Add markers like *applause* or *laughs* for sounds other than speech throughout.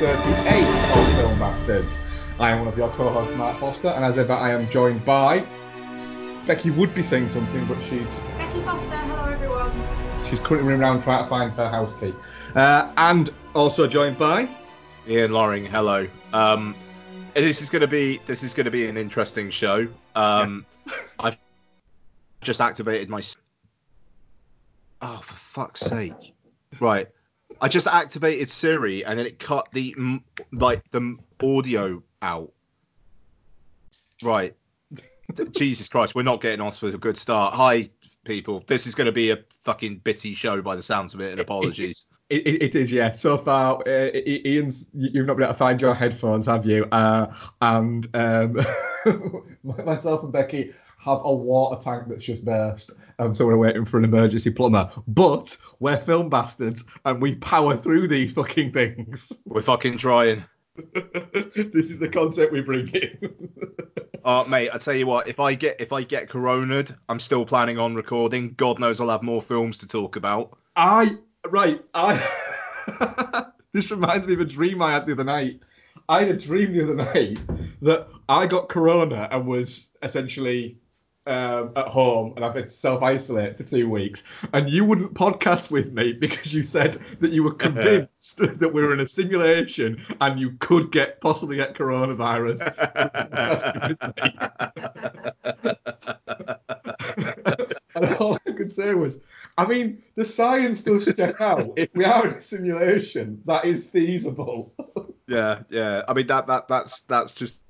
338 of Film Bastards. I am one of your co-hosts, Mark Foster, and as ever, I am joined by Becky would be saying something, but she's Becky Foster, hello everyone. she's currently running around trying to find her house key. Uh, and also joined by Ian Loring, hello. Um, this is going to be this is going to be an interesting show. Um, I've just activated my. Oh, for fuck's sake! Right, I just activated Siri and then it cut the like the audio out. Right. *laughs* Jesus Christ, we're not getting off with a good start. Hi, people. This is going to be a fucking bitty show by the sounds of it, and apologies. It, it, it is, yeah. So far, uh, Ian's, you- you've not been able to find your headphones, have you? Uh, and um, *laughs* myself and Becky have a water tank that's just burst, um, so we're waiting for an emergency plumber. But we're film bastards, and we power through these fucking things. *laughs* We're fucking trying. *laughs* this is the concept we bring in. Uh, *laughs* mate, I tell you what, if I get if I get coroned, I'm still planning on recording. God knows I'll have more films to talk about. I right, I this reminds me of a dream I had the other night. I had a dream the other night that I got corona and was essentially um, at home and I've had to self isolate for two weeks. And you wouldn't podcast with me because you said that you were convinced *laughs* that we were in a simulation and you could get possibly get coronavirus. *laughs* and all I could say was, I mean, the science does check out. If we are in a simulation, that is feasible. *laughs* Yeah, yeah. I mean that that that's that's just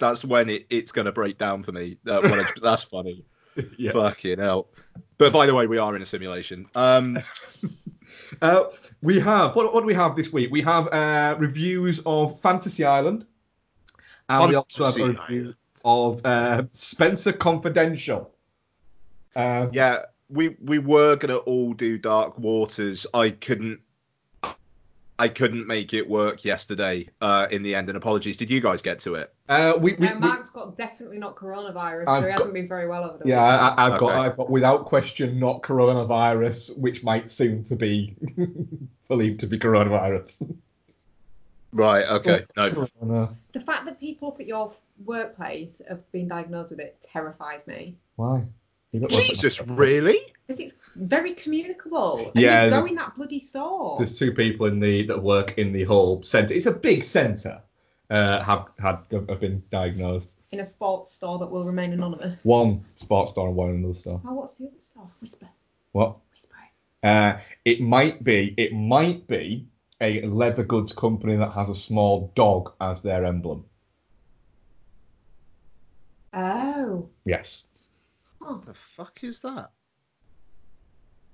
that's when it, it's gonna break down for me. Uh, I, *laughs* that's funny. yeah. Fucking hell. But by the way, we are in a simulation. Um, *laughs* Uh, we have what, what do we have this week? We have uh, reviews of Fantasy Island, and we also have a Fantasy review of uh, Spencer Confidential. Um, yeah, we we were gonna all do Dark Waters. I couldn't. I couldn't make it work yesterday uh, in the end, and apologies. Did you guys get to it? uh, we, we, we- Mark's got definitely not coronavirus, I've so he got- hasn't been very well over the yeah, weekend. I, I've got I've got without question not coronavirus, which might soon to be *laughs* believed to be coronavirus. Right. Okay. No. Corona. The fact that people up at your workplace have been diagnosed with it terrifies me. Why? You look like- Jesus, really? Because it's very communicable. And Yeah, you the- go in that bloody store. There's two people in the that work in the whole centre. It's a big centre. Uh, have had have been diagnosed. In a sports store that will remain anonymous. One sports store and one another store. Oh, what's the other store? Whisper. What? Whisper. Uh, it might be. It might be a leather goods company that has a small dog as their emblem. Oh. Yes. Oh. the fuck is that?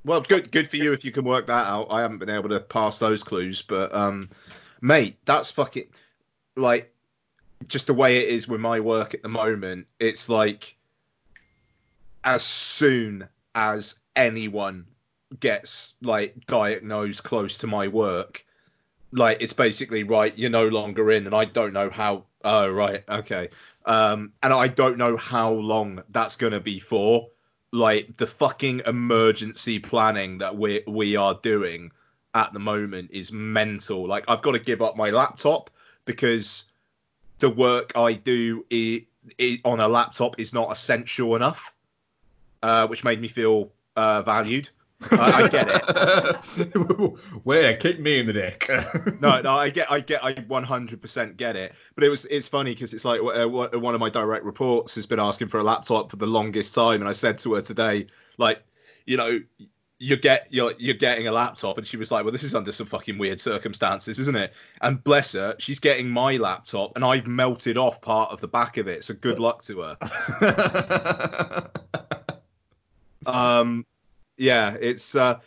Well, good good for you if you can work that out. I haven't been able to pass those clues, but um, mate, that's fucking like just the way it is with my work at the moment. It's like as soon as anyone gets like diagnosed close to my work, like it's basically right, you're no longer in, and I don't know how. Oh right, okay. Um, and I don't know how long that's gonna be for. Like the fucking emergency planning that we we are doing at the moment is mental. Like I've got to give up my laptop because the work I do on a laptop is not essential enough, uh, which made me feel uh, valued. I, I get it. *laughs* Where? Kick me in the dick. *laughs* No, no, I get, I get, I 100% get it. But it was, it's funny because it's like uh, one of my direct reports has been asking for a laptop for the longest time, and I said to her today, like, you know, you get you're you're getting a laptop and she was like well this is under some fucking weird circumstances isn't it and bless her she's getting my laptop and i've melted off part of the back of it so good luck to her *laughs* um yeah it's uh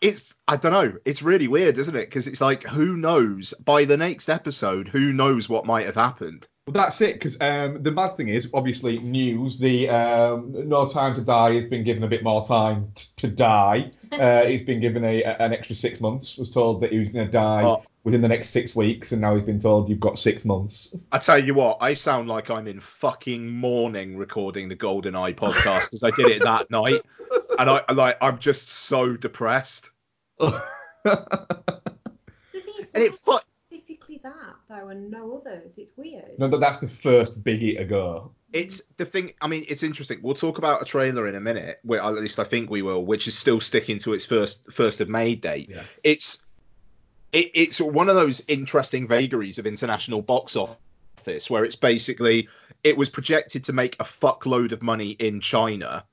it's i don't know it's really weird isn't it? Because it's like who knows? By the next episode who knows what might have happened Well, that's it, because um, the bad thing is, obviously, news. The um, No Time to Die has been given a bit more time t- to die. *laughs* Uh, he's been given a, a- an extra six months. Was told that he was going to die Oh. within the next six weeks, and now he's been told you've got six months. I tell you what, I sound like I'm in fucking mourning recording the Golden Eye podcast because I did it that *laughs* night, and I I like I'm just so depressed. The thing is, And it fu- specifically that though, and no others. It's weird. no, that- that's the first biggie to go. it's the thing. I mean, it's interesting. We'll talk about a trailer in a minute. Where at least I think we will, which is still sticking to its first first of May date. Yeah. It's it, it's one of those interesting vagaries of international box office where it's basically it was projected to make a fuckload of money in China,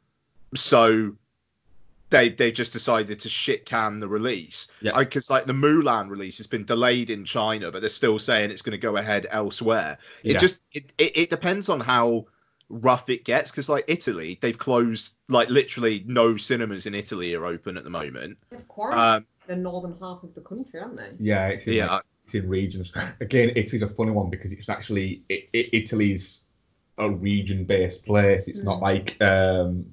so they they just decided to shit can the release. Yeah. Because like the Mulan release has been delayed in China, but they're still saying it's going to go ahead elsewhere. It Yeah. just it, it, it depends on how rough it gets because like Italy, they've closed like literally no cinemas in Italy are open at the moment. They've quarantined Um, the northern half of the country, aren't they? Yeah, it's in, Yeah. like, it's in regions. Again, Italy's a funny one because it's actually it, it, Italy's a region-based place. It's not Mm. like um,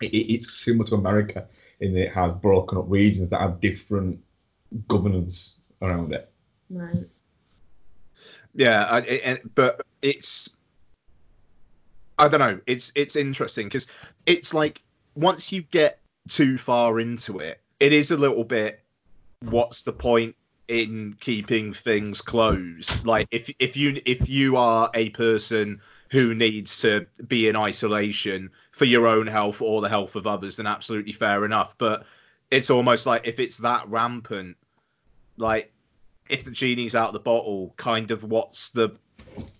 it, it- it's similar to America in that it has broken up regions that have different governance around it. Right. Yeah, I, it, but it's I don't know. It's it's interesting because it's like once you get too far into it, it is a little bit. What's the point in keeping things closed? Like if if you if you are a person who needs to be in isolation for your own health or the health of others, then absolutely fair enough. But it's almost like if it's that rampant, like if the genie's out of the bottle, kind of what's the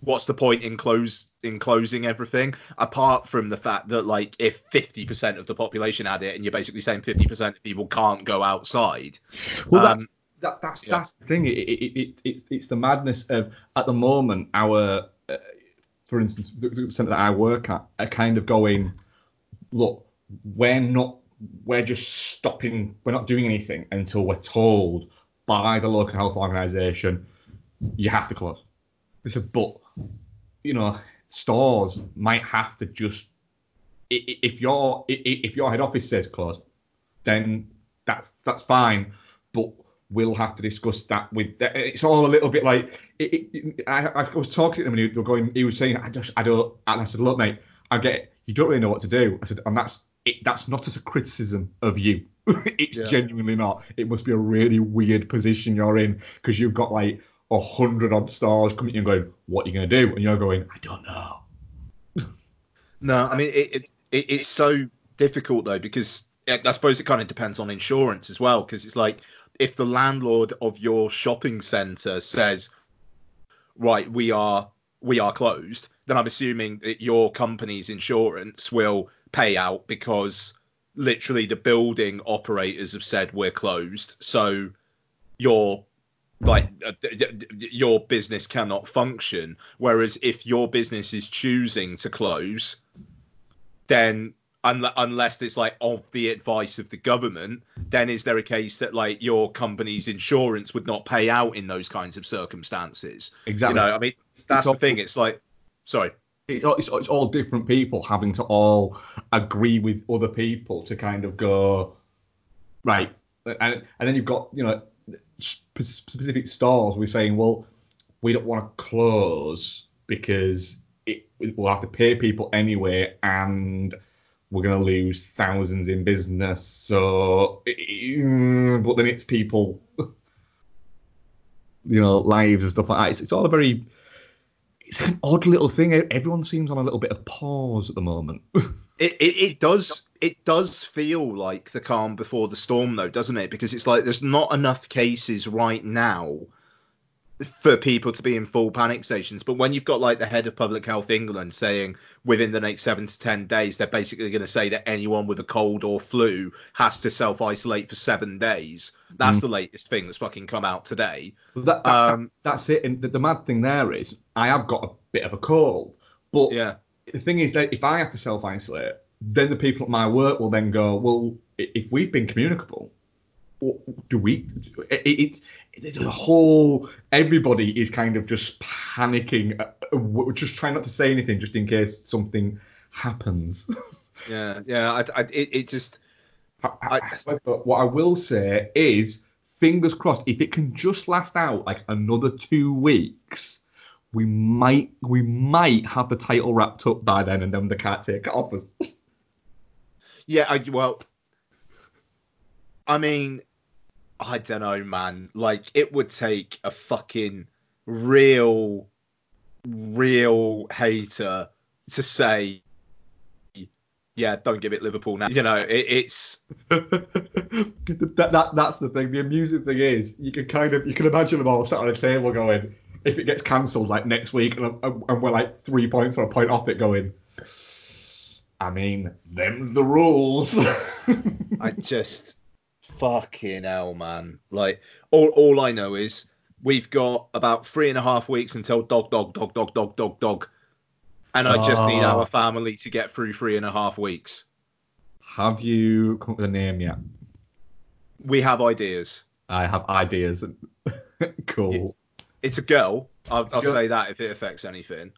what's the point in close in closing everything apart from the fact that like if 50% of the population had it and you're basically saying 50% of people can't go outside Well, Um, that's that, that's yeah. that's the thing. It, it, it, it's it's the madness of at the moment our, uh, for instance, the, the centre that I work at, are kind of going, look, we're not, we're just stopping, we're not doing anything until we're told by the local health organisation, you have to close. They said, but you know, stores might have to just, if your if your head office says close, then that that's fine. But we'll have to discuss that with. Them. It's all a little bit like it, it, I, I was talking to him and he was going. He was saying, I just I don't. And I said, look, mate, I get it. You don't really know what to do. I said, and that's it. That's not as a criticism of you. *laughs* it's Yeah. genuinely not. It must be a really weird position you're in because you've got like a hundred odd stores coming and going, what are you going to do? And you're going, I don't know. *laughs* no i mean it, it, it it's so difficult though because I I suppose it kind of depends on insurance as well because it's like if the landlord of your shopping center says right we are we are closed then i'm assuming that your company's insurance will pay out because literally the building operators have said we're closed. So your like uh, your business cannot function. Whereas if your business is choosing to close then unless it's like of the advice of the government then is there a case that like your company's insurance would not pay out in those kinds of circumstances? Exactly. you know i mean that's all- the thing. It's like sorry. It's all, it's, it's all different people having to all agree with other people to kind of go right. And, and then you've got you know specific stores we're saying well we don't want to close because it, we'll have to pay people anyway and we're going to lose thousands in business. So mm, but then it's people *laughs* you know lives and stuff like that. It's, it's all a very it's an odd little thing. Everyone seems on a little bit of pause at the moment. *laughs* It, it, it does it does feel like the calm before the storm though, doesn't it? Because it's like there's not enough cases right now for people to be in full panic stations. But when you've got like the head of Public Health England saying within the next seven to ten days, they're basically going to say that anyone with a cold or flu has to self isolate for seven days. That's Mm. the latest thing that's fucking come out today. That, that, Um, that's it. And the, the mad thing there is, I have got a bit of a cold, but Yeah. the thing is that if I have to self isolate, then the people at my work will then go, well, if we've been communicable, do we? It, it's it's a whole. Everybody is kind of just panicking, uh, uh, just trying not to say anything, just in case something happens. *laughs* Yeah, yeah. I, I, it, it just I- But what I will say is, fingers crossed, if it can just last out like another two weeks, we might we might have the title wrapped up by then, and then they can't take it off us. *laughs* Yeah, I, well, I mean, I don't know, man. Like, it would take a fucking real, real hater to say, yeah, don't give it Liverpool now. You know, it, it's *laughs* that, that that's the thing. The amusing thing is, you can kind of you can imagine them all sat on a table going, if it gets cancelled like next week, and, and we're like three points or a point off it, going. I mean, them the rules. *laughs* I just fucking hell, man. Like, all all I know is we've got about three and a half weeks until dog, dog, dog, dog, dog, dog, dog. And I just need Oh. our family to get through three and a half weeks. Have you come up with a name yet? We have ideas. I have ideas. *laughs* cool. It's a girl. I'll, I'll girl. say that if it affects anything.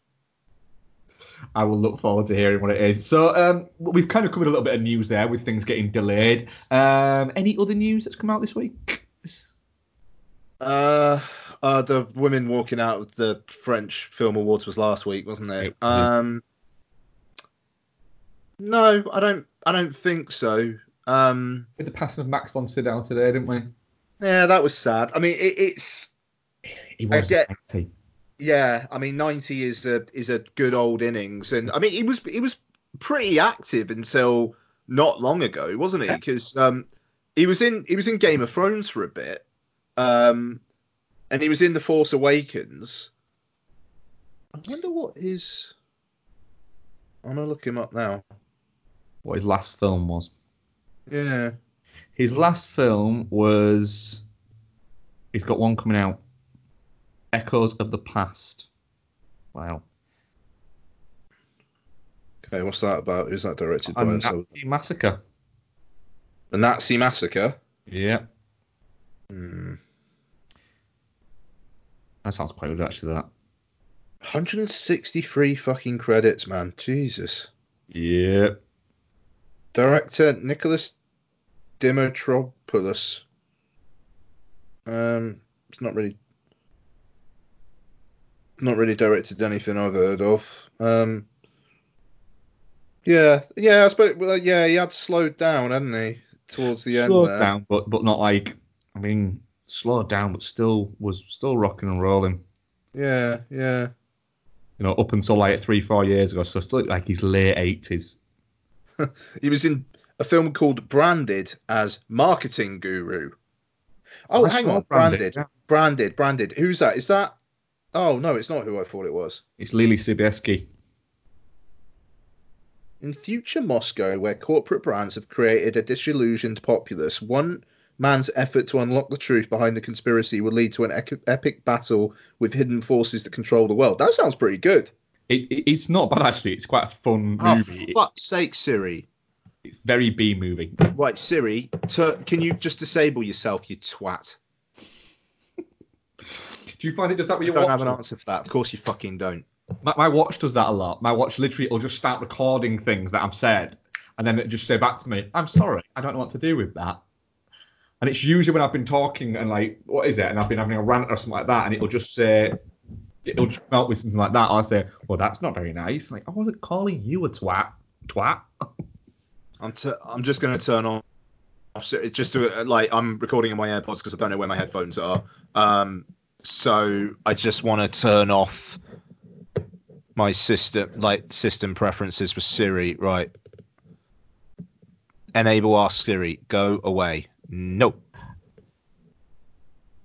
I will look forward to hearing what it is. So um, we've kind of covered a little bit of news there with things getting delayed. Um, any other news that's come out this week? Uh, uh, the women walking out of the French Film Awards was last week, wasn't it? It. Um, no, I don't. I don't think so. Um, With the passing of Max von Sydow today, didn't we? yeah, that was sad. I mean, it, it's He was get- 90. yeah. I mean, 90 is a is a good old innings, and I mean, he was he was pretty active until not long ago, wasn't he? Because um, he was in he was in Game of Thrones for a bit, um, and he was in The Force Awakens. I wonder what his. I'm gonna look him up now. What his last film was. Yeah. His last film was. He's got one coming out. Echoes of the Past. Wow. Okay, what's that about? Who's that directed by? A So, Nazi Massacre. the Nazi Massacre. Yeah. Hmm. That sounds quite good, actually, that. 163 fucking credits, man. Jesus. Yeah. Director Nicholas Dimitropoulos. Um, it's not really, not really directed anything I've heard of. Um, yeah, yeah, I suppose. Well, yeah, he had slowed down, hadn't he, towards the slowed end. Slowed down, but but not like. I mean, slowed down, but still was still rocking and rolling. Yeah, yeah. You know, up until like three, four years ago, so still like his late eighties. *laughs* He was in a film called Branded as marketing guru. Oh, I hang on, Branded, Branded, yeah. Branded, Branded. Who's that? Is that? Oh no, it's not who I thought it was. It's Leelee Sobieski. In future Moscow, where corporate brands have created a disillusioned populace, one man's effort to unlock the truth behind the conspiracy will lead to an epic battle with hidden forces that control the world. That sounds pretty good. It, it, it's not bad actually. It's quite a fun Oh, movie. It- fuck's sake, Siri. it's very B movie. Right, Siri, tur- can you just disable yourself, you twat? Do you find it does that with I your don't watch? have an answer for that. Of course you fucking don't. My, my watch does that a lot. My watch literally will just start recording things that I've said, and then it just say back to me, "I'm sorry, I don't know what to do with that." And it's usually when I've been talking and like, what is it? And I've been having a rant or something like that, and it'll just say, it'll just come out with something like that. I'll say, "Well, that's not very nice." Like, I wasn't calling you a twat, twat. *laughs* I'm t- I'm just gonna turn on. It's just to, like I'm recording in my AirPods because I don't know where my headphones are. Um, so I just want to turn off my system, like system preferences with Siri. Right. Enable Ask Siri. Go away. Nope.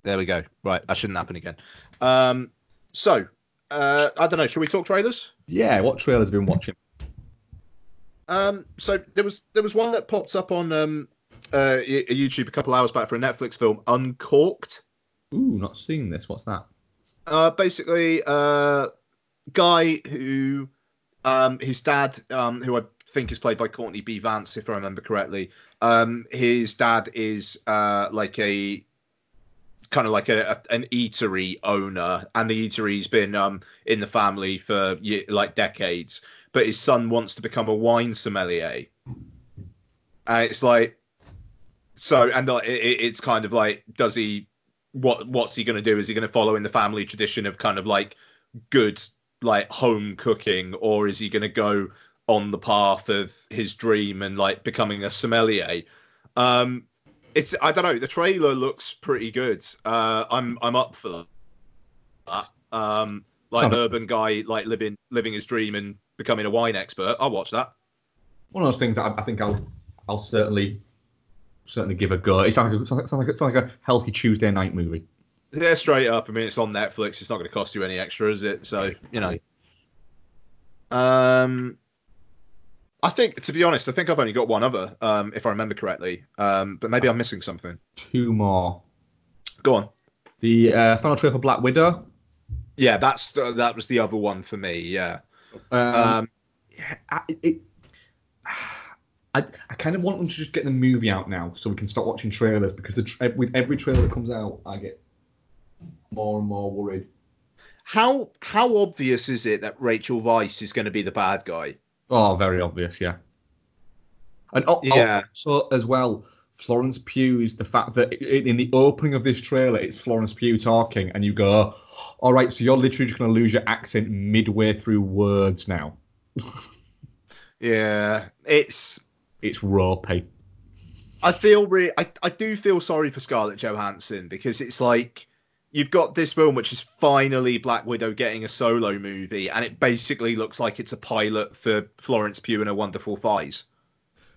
There we go. Right, that shouldn't happen again. Um, so uh, I don't know. Should we talk trailers? Yeah, what trailers have you been watching? Um, so there was there was one that popped up on um, uh, YouTube a couple hours back for a Netflix film, Uncorked. Ooh, not seeing this. What's that? Uh, basically, uh, guy who um, his dad, um, who I think is played by Courtney B. Vance, if I remember correctly. Um, his dad is uh, like a kind of like a, a, an eatery owner, and the eatery's been um, in the family for like decades. But his son wants to become a wine sommelier, and it's like so, and it, it- it's kind of like, does he? What what's he going to do? Is he going to follow in the family tradition of kind of like good like home cooking, or is he going to go on the path of his dream and like becoming a sommelier? Um, it's I don't know. The trailer looks pretty good. Uh, I'm I'm up for that. Um, like urban guy like living living his dream and becoming a wine expert. I'll watch that. One of those things that I, I think I'll I'll certainly certainly give a go. It sounds like, it sounds like, like, it sounds like a healthy Tuesday night movie. Yeah, straight up. I mean, it's on Netflix. It's not going to cost you any extra, is it? So you know. Um, I think, to be honest, I think I've only got one other, um, if I remember correctly. Um, but maybe I'm missing something. Two more. Go on. The uh, final trailer for Black Widow. Yeah, that's that was the other one for me. Yeah. Um, Um, yeah, it, I, I kind of want them to just get the movie out now so we can start watching trailers because the tra- with every trailer that comes out, I get more and more worried. how how obvious is it that Rachel Weisz is going to be the bad guy? Oh, very obvious, yeah. And oh, oh Yeah. also as well, Florence Pugh's the fact that in the opening of this trailer, it's Florence Pugh talking, and you go, all right, so you're literally just going to lose your accent midway through words now. *laughs* Yeah, it's. It's ropey. I feel re- I, I do feel sorry for Scarlett Johansson because it's like you've got this film which is finally Black Widow getting a solo movie and it basically looks like it's a pilot for Florence Pugh and her wonderful thighs.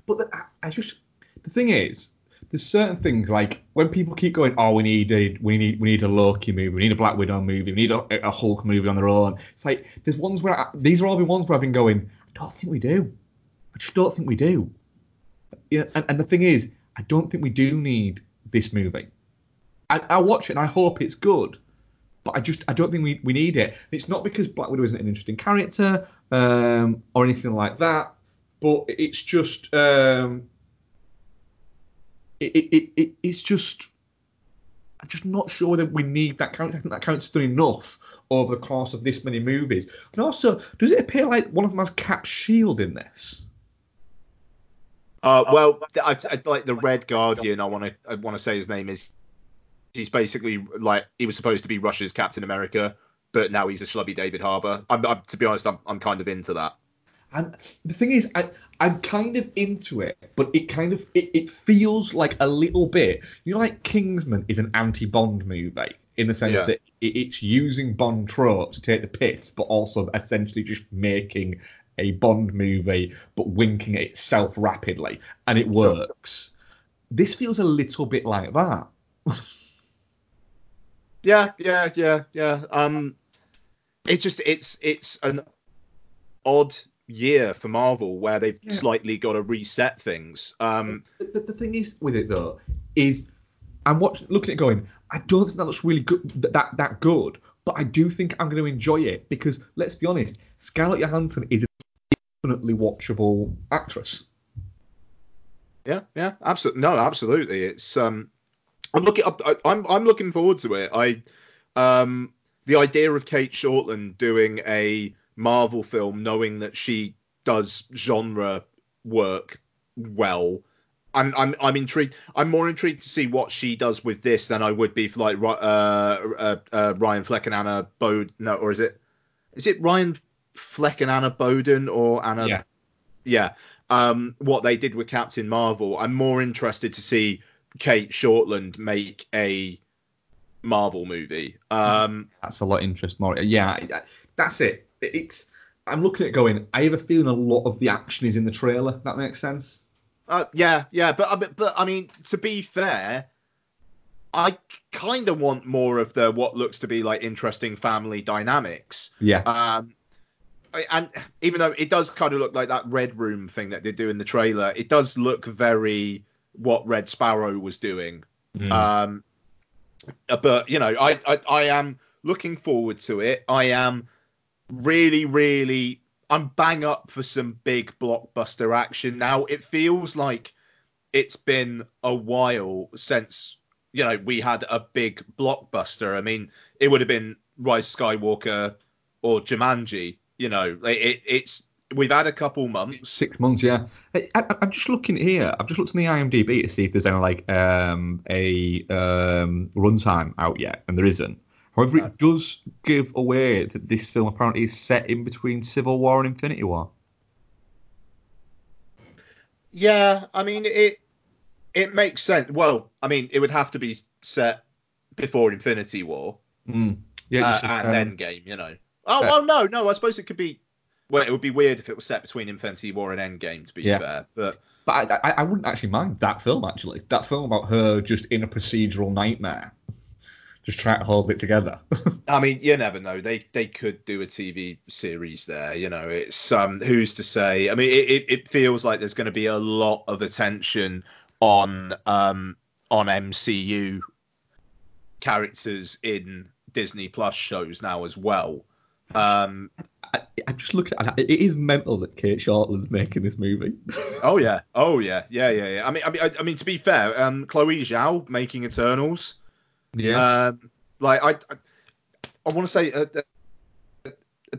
But the, I- I just the thing is, there's certain things like when people keep going, oh, we need a we need we need a Loki movie, we need a Black Widow movie, we need a, a Hulk movie on their own. It's like there's ones where I, these are all the ones where I've been going, I don't think we do. I just don't think we do. Yeah, and, and the thing is, I don't think we do need this movie. I, I watch it and I hope it's good, but I just I don't think we, we need it. It's not because Black Widow isn't an interesting character um, or anything like that, but it's just um, it, it, it, it it's just I'm just not sure that we need that character. I think that character's done enough over the course of this many movies. And also, does it appear like one of them has Cap Shield in this? Uh, well, I, I like the Red Guardian. I want to I want to say his name is. He's basically like he was supposed to be Russia's Captain America, but now he's a schlubby David Harbour. I'm, I'm to be honest, I'm, I'm kind of into that. And the thing is, I, I'm kind of into it, but it kind of it, it feels like a little bit. You know, like Kingsman is an anti-Bond movie in the sense Yeah. that it, it's using Bond tropes to take the piss, but also essentially just making a Bond movie, but winking at itself rapidly, and it Sure. works. This feels a little bit like that. *laughs* Yeah, yeah, yeah, yeah. Um, it's just it's it's an odd year for Marvel where they've Yeah. slightly got to reset things. Um, the, the, thing is with it though is I'm watching looking at it going I don't think that looks really good that that, that good but I do think I'm going to enjoy it because let's be honest Scarlett Johansson is definitely watchable actress yeah, yeah, absolutely. No, absolutely. It's um, I'm looking. I, I'm I'm looking forward to it. I um, the idea of Cate Shortland doing a Marvel film, knowing that she does genre work well. I'm, I'm I'm intrigued. I'm more intrigued to see what she does with this than I would be for like uh, uh, uh, Ryan Fleck and Anna Bode. No, or is it is it Ryan Fleck and Anna Boden or Anna? yeah yeah, um, what they did with Captain Marvel. I'm more interested to see Cate Shortland make a Marvel movie. Um, *laughs* That's a lot of interest more. Yeah, that's it. It's. I'm looking at going. I have a feeling a lot of the action is in the trailer. That makes sense. Uh, yeah, yeah, but but, but I mean, to be fair, I kind of want more of the what looks to be like interesting family dynamics. Yeah. Um, and even though it does kind of look like that Red Room thing that they do in the trailer, it does look very what Red Sparrow was doing. Mm. Um, uh, but you know, I, I I am looking forward to it. I am really, really, I'm bang up for some big blockbuster action now. It feels like it's been a while since you know we had a big blockbuster. I mean, it would have been Rise Skywalker or Jumanji. You know, it, it, it's we've had a couple months. Six months, yeah. I, I'm just looking here. I've just looked on the IMDb to see if there's any like um, a um, runtime out yet, and there isn't. However, No. it does give away that this film apparently is set in between Civil War and Infinity War. Yeah, I mean it. It makes sense. Well, I mean, it would have to be set before Infinity War Mm. Yeah, uh, and um, Endgame. You know. Oh, uh, oh no, no. I suppose it could be. Well, it would be weird if it was set between Infinity War and Endgame. To be Yeah. fair, but But I, I, I wouldn't actually mind that film actually. That film about her just in a procedural nightmare, just trying to hold it together. *laughs* I mean, you never know. They they could do a TV series there. You know, it's um who's to say? I mean, it it, it feels like there's going to be a lot of attention on um on MCU characters in Disney Plus shows now as well. Um, I, I'm just looking at it. It is mental that Cate Shortland's making this movie. *laughs* oh yeah, oh yeah, yeah, yeah, yeah. I mean, I mean, I, I mean, to be fair, um, Chloe Zhao making Eternals. yeah. Um, like I, I, I want to say uh, uh,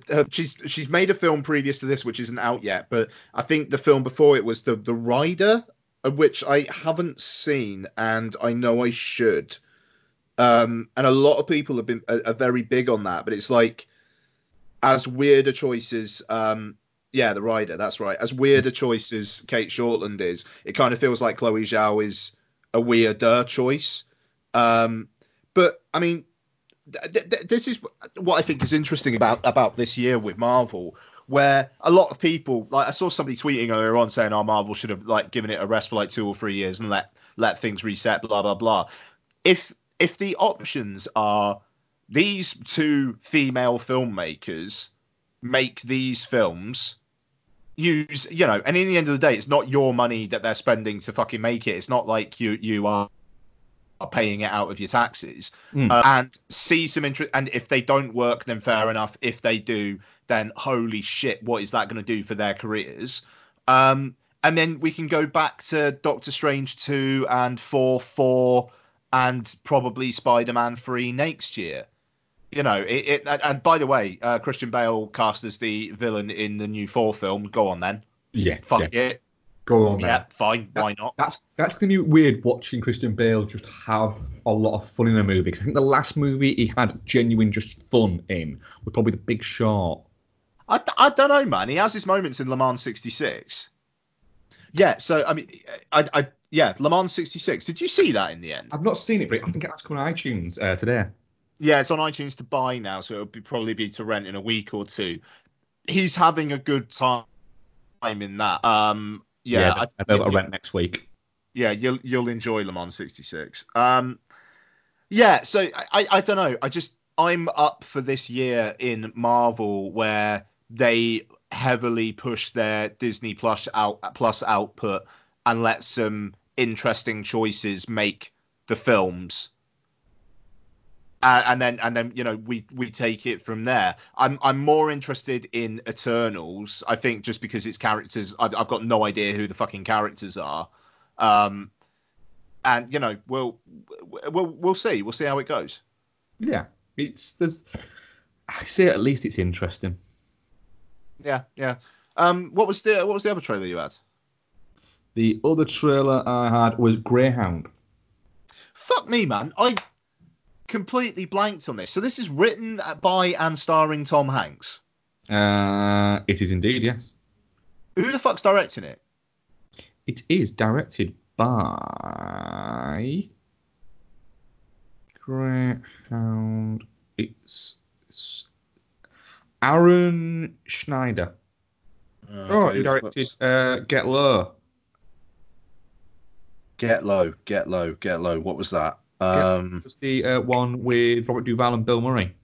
uh, she's she's made a film previous to this which isn't out yet, but I think the film before it was the the Rider, uh, which I haven't seen and I know I should. Um, and a lot of people have been are, are very big on that, but it's like as weird weirder choices. Um, yeah, the Rider, that's right. As weirder choices Cate Shortland is, it kind of feels like Chloe Zhao is a weirder choice. Um, but I mean, th- th- this is what I think is interesting about about this year with Marvel, where a lot of people, like I saw somebody tweeting earlier on saying, "Oh, Marvel should have like given it a rest for like two or three years and let let things reset." Blah blah blah. If if the options are these two female filmmakers make these films use you know and in the end of the day it's not your money that they're spending to fucking make it. It's not like you you are are paying it out of your taxes. Mm. uh, and see some interest and if they don't work then fair enough. If they do then holy shit what is that going to do for their careers? Um and then we can go back to Doctor Strange 2 and Thor 4 and probably Spider-Man 3 next year you know it, it and, by the way uh, Christian Bale cast as the villain in the new Thor film go on then yeah. fuck yeah. it Go on, yeah fine why not That's that's gonna be weird watching Christian Bale just have a lot of fun in a movie. Because I think the last movie he had genuine just fun in was probably The Big Short. I, I don't know, man. He has his moments in Le Mans 66. Yeah, so I mean, I, I yeah, Le Mans 66. Did you see that in the end? I've not seen it, but I think that's coming on iTunes uh, today. Yeah, it's on iTunes to buy now, so it'll be, probably be to rent in a week or two. He's having a good time in that. Um, yeah, I, I- I bet I'll rent next week. yeah, you'll you'll enjoy Le Mans 66. Um, yeah, so I, I I don't know. I just I'm up for this year in Marvel where they heavily push their Disney Plus out plus output and let some interesting choices make the films. Uh, and then and then you know we we take it from there. I'm I'm more interested in Eternals. I think just because its characters I've, I've got no idea who the fucking characters are. Um, and you know, we'll we'll we'll see. We'll see how it goes. Yeah, it's there's. I say at least it's interesting. Yeah, yeah. Um, what was the what was the other trailer you had? The other trailer I had was Greyhound. Fuck me, man. I completely blanked on this. So this is written by and starring Tom Hanks. Uh, it is indeed, yes. Who the fuck's directing it? It is directed by Greyhound. It's, it's Aaron Schneider. Oh, Okay, he directed uh, Get Low. Get low, get low, get low. What was that? Um, It's the uh, one with Robert Duvall and Bill Murray.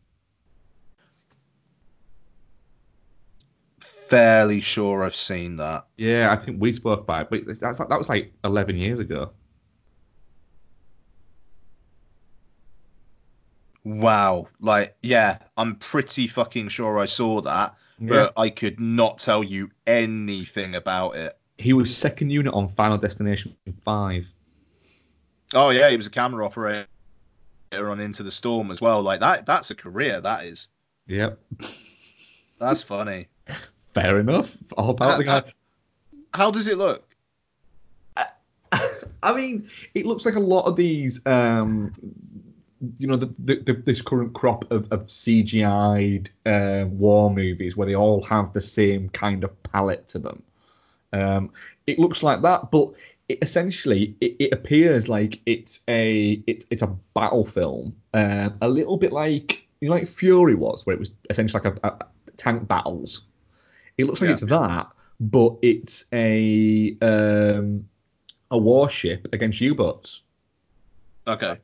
fairly sure I've seen that. Yeah, I think we spoke about it, but that's like, that was like 11 years ago. Wow. Like, yeah, I'm pretty fucking sure I saw that, but I could not tell you anything about it. He was second unit on Final Destination 5. Oh yeah, he was a camera operator on Into the Storm as well. Like that, that's a career. That is. Yep. That's funny. Fair enough. All about the guy. How does it look? I mean, it looks like a lot of these, um, you know, the, the, the, this current crop of, of CGI'd uh, war movies where they all have the same kind of palette to them. Um, it looks like that, but it, essentially it, it appears like it's a it's it's a battle film, um, a little bit like you know, like Fury was, where it was essentially like a, a tank battles. It looks like Yeah. it's that, but it's a um, a warship against U-boats. Okay.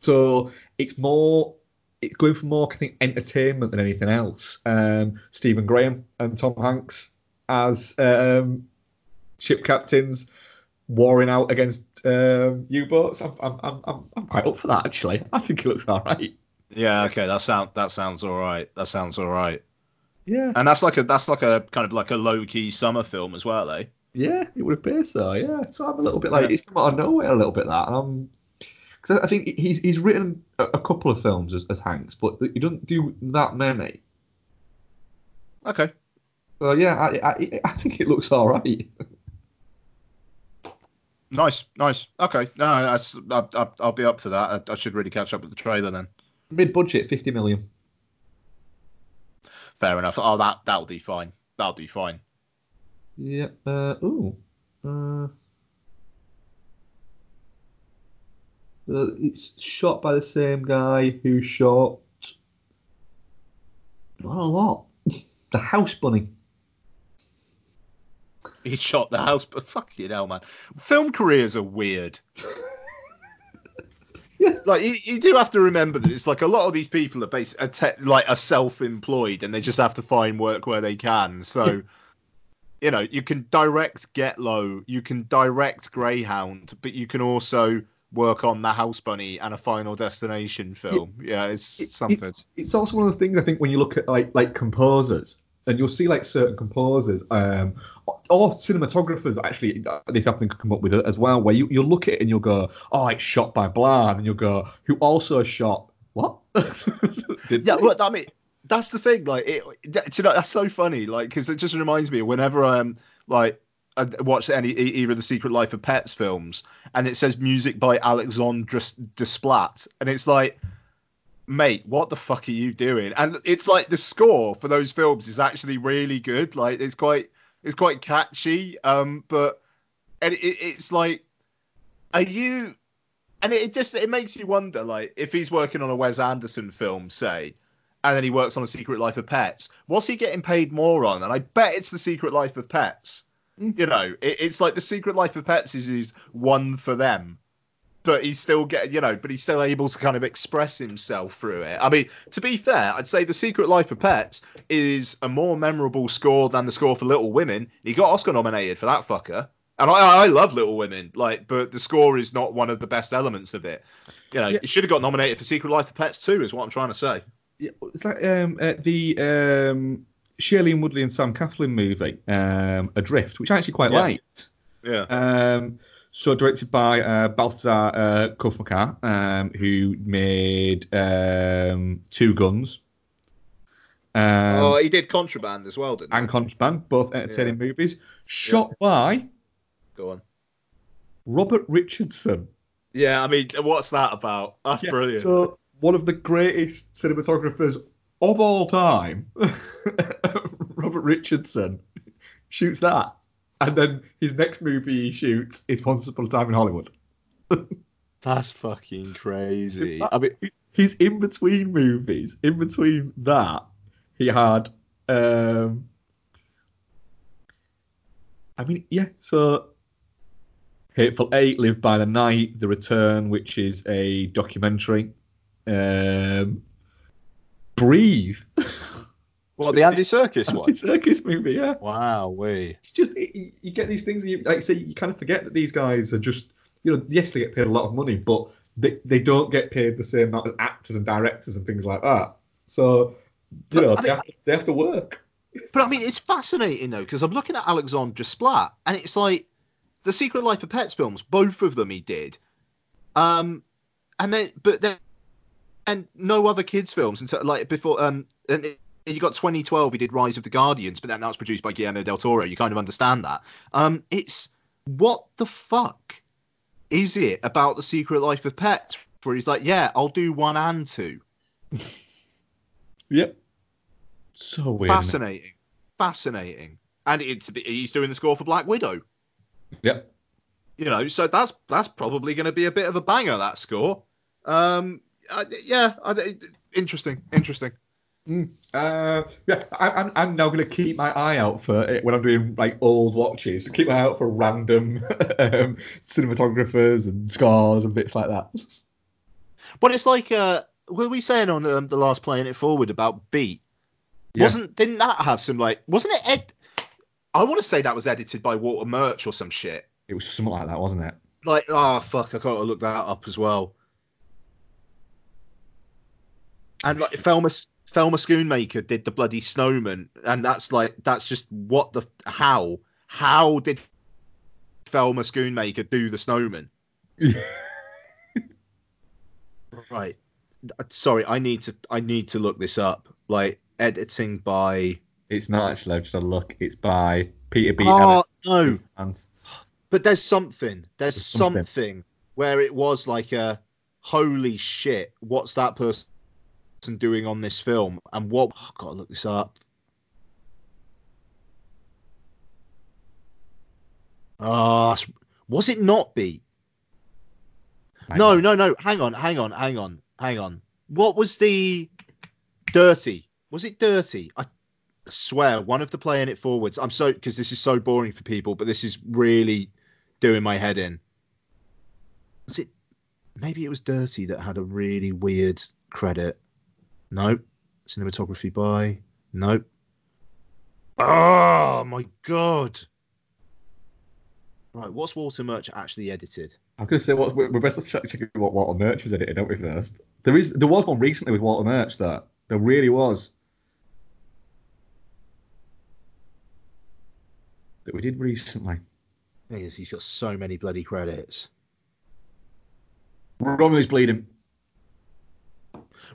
So it's more it's going for more I think entertainment than anything else. Um, Stephen Graham and Tom Hanks as um, ship captains warring out against um, U-boats. I'm, I'm, I'm, I'm, I'm quite up for that actually. I think it looks all right. Yeah. Okay. That sound that sounds all right. That sounds all right. Yeah, And that's like a that's like a kind of like a low key summer film as well, eh? yeah, it would appear so. Yeah, so I'm a little bit like it's come out of nowhere a little bit that. Um, because I think he's he's written a, a couple of films as, as Hanks, but he doesn't do that many. Okay. So yeah, I, I, I think it looks all right. Nice. Nice. Okay. No, that's, I, I, I'll be up for that. I, I should really catch up with the trailer then. Mid-budget, 50 million. Fair enough. Oh, that that'll do fine. That'll do fine. Yeah. Uh, ooh. Uh, uh, it's shot by the same guy who shot not a lot. *laughs* The House Bunny. He shot the house, but fuck you know, man. Film careers are weird. *laughs* Yeah. Like you, you do have to remember that it's like a lot of these people are based are te- like are self-employed and they just have to find work where they can. So, you know, you can direct Get Low, you can direct Greyhound, but you can also work on the House Bunny and a Final Destination film. Yeah, it's It- something. It's, it's also one of those things I think when you look at like like composers and you'll see like certain composers um or, cinematographers actually this happening to come up with it as well where you you'll look at it and you'll go oh it's shot by blah and you'll go who also shot what *laughs* Yeah, well, I mean, that's the thing. Like, it, you know, that's so funny. Like, because it just reminds me whenever I'm like I watch any either the Secret Life of Pets films, and it says music by Alexandre Desplat, and it's like, mate, what the fuck are you doing? And it's like the score for those films is actually really good. Like, it's quite it's quite catchy. Um, but and it, it's like, are you? And it, it just it makes you wonder, like, if he's working on a Wes Anderson film, say, and then he works on a Secret Life of Pets, what's he getting paid more on? And I bet it's the Secret Life of Pets. You know, it, it's like the Secret Life of Pets is is one for them, but he's still getting, you know, but he's still able to kind of express himself through it. I mean, to be fair, I'd say the Secret Life of Pets is a more memorable score than the score for Little Women. He got Oscar nominated for that fucker. And I, I love Little Women, like, but the score is not one of the best elements of it. You know, Yeah. he should have got nominated for Secret Life of Pets too, is what I'm trying to say. Yeah, it's like um, uh, the um, Shailene Woodley and Sam Claflin movie, um, Adrift, which I actually quite Yeah. liked. Yeah. Um, so directed by uh, Baltasar uh, Kormákur, um, who made um, Two Guns. Um, oh, he did Contraband as well, didn't he? and Contraband, both entertaining movies. Shot by Go on. Robert Richardson. Yeah, I mean, what's that about? That's Yeah, brilliant. So one of the greatest cinematographers of all time, *laughs* Robert Richardson, shoots that, and then his next movie he shoots is Once Upon a Time in Hollywood. *laughs* That's fucking crazy. I mean, he's in between movies, in between that, he had. Um, I mean, yeah. So, Hateful Eight, Live by the Night, The Return, which is a documentary. Um, Breathe. *laughs* Well, the Andy Serkis one. Andy Serkis movie, yeah. Wow, we. Just you, you get these things, you, like I say, you kind of forget that these guys are just, you know, yes, they get paid a lot of money, but they, they don't get paid the same amount as actors and directors and things like that. So, you But, know, I they, mean- have to, they have to work. But I mean, it's fascinating though, because I'm looking at Alexandre Desplat, and it's like the Secret Life of Pets films. Both of them he did. Um, and then, but then, and no other kids films until like before. Um, and it, you got 2012. He did Rise of the Guardians, but then that was produced by Guillermo del Toro. You kind of understand that. Um, it's what the fuck is it about the Secret Life of Pets? Where he's like, yeah, I'll do one and two. Yep. So weird. Fascinating, fascinating. And it's he's doing the score for Black Widow. Yep. You know, so that's that's probably going to be a bit of a banger that score. Um, I, yeah, I, interesting, interesting. Mm. Uh, yeah, I, I'm, I'm now going to keep my eye out for it when I'm doing like old watches. Keep my eye out for random *laughs* um, cinematographers and scores and bits like that. But it's like, uh, were we saying on um, the last playing it forward about Beat? Yeah. Wasn't didn't that have some like wasn't it ed? I want to say that was edited by Walter Murch or some shit. It was something like that, wasn't it? Like, oh fuck, I gotta look that up as well. And like Thelma Thelma Schoonmaker did the bloody snowman, and that's like that's just what the how how did Thelma Schoonmaker do the snowman? *laughs* Right. Sorry, I need to I need to look this up. Like editing by. It's not actually. Just a look. It's by Peter B. Oh no, but there's something. There's There's something. something where it was like a holy shit. What's that person doing on this film? And what? Oh, I've got to look this up. Ah, was it not beat? No, no, no. Hang on, hang on, hang on, hang on. What was the dirty? Was it dirty? I swear, one of the playing it forwards. I'm so because this is so boring for people, but this is really doing my head in. Was it? Maybe it was dirty that had a really weird credit. Nope. Cinematography by. Nope. Oh my god. Right, what's Walter Murch actually edited? I'm gonna say what we're we're best checking what Walter Murch has edited, don't we first? There is there was one recently with Walter Murch that there really was. That we did recently. Is, he's got so many bloody credits. Romeo's bleeding.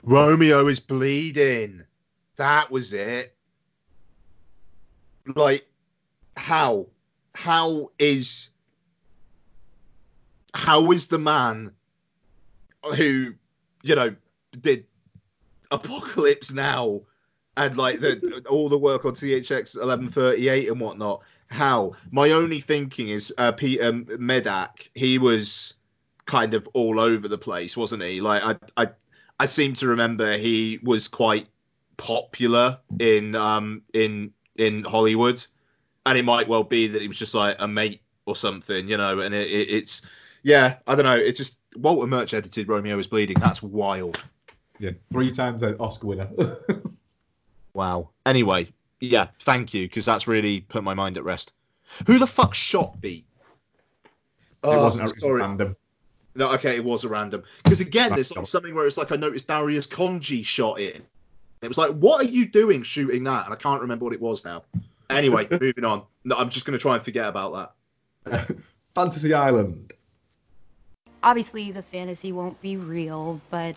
Romeo is bleeding. That was it. Like, how? How is. How is the man who, you know, did Apocalypse Now and like the *laughs* all the work on THX 1138 and whatnot? How? My only thinking is uh, Peter Medak. He was kind of all over the place, wasn't he? Like I, I, I seem to remember he was quite popular in um in in Hollywood, and it might well be that he was just like a mate or something, you know. And it, it, it's yeah, I don't know. It's just Walter Murch edited Romeo is Bleeding. That's wild. Yeah, three times an Oscar winner. *laughs* Wow. Anyway, yeah, thank you because that's really put my mind at rest. Who the fuck shot Beat? it wasn't it sorry. random. No, okay, it was a random. Because again, there's Random. something where it's like I noticed Darius Khondji shot it. It was like, what are you doing shooting that? And I can't remember what it was now. Anyway, *laughs* moving on. No, I'm just gonna try and forget about that. *laughs* Fantasy Island. Obviously, the fantasy won't be real, but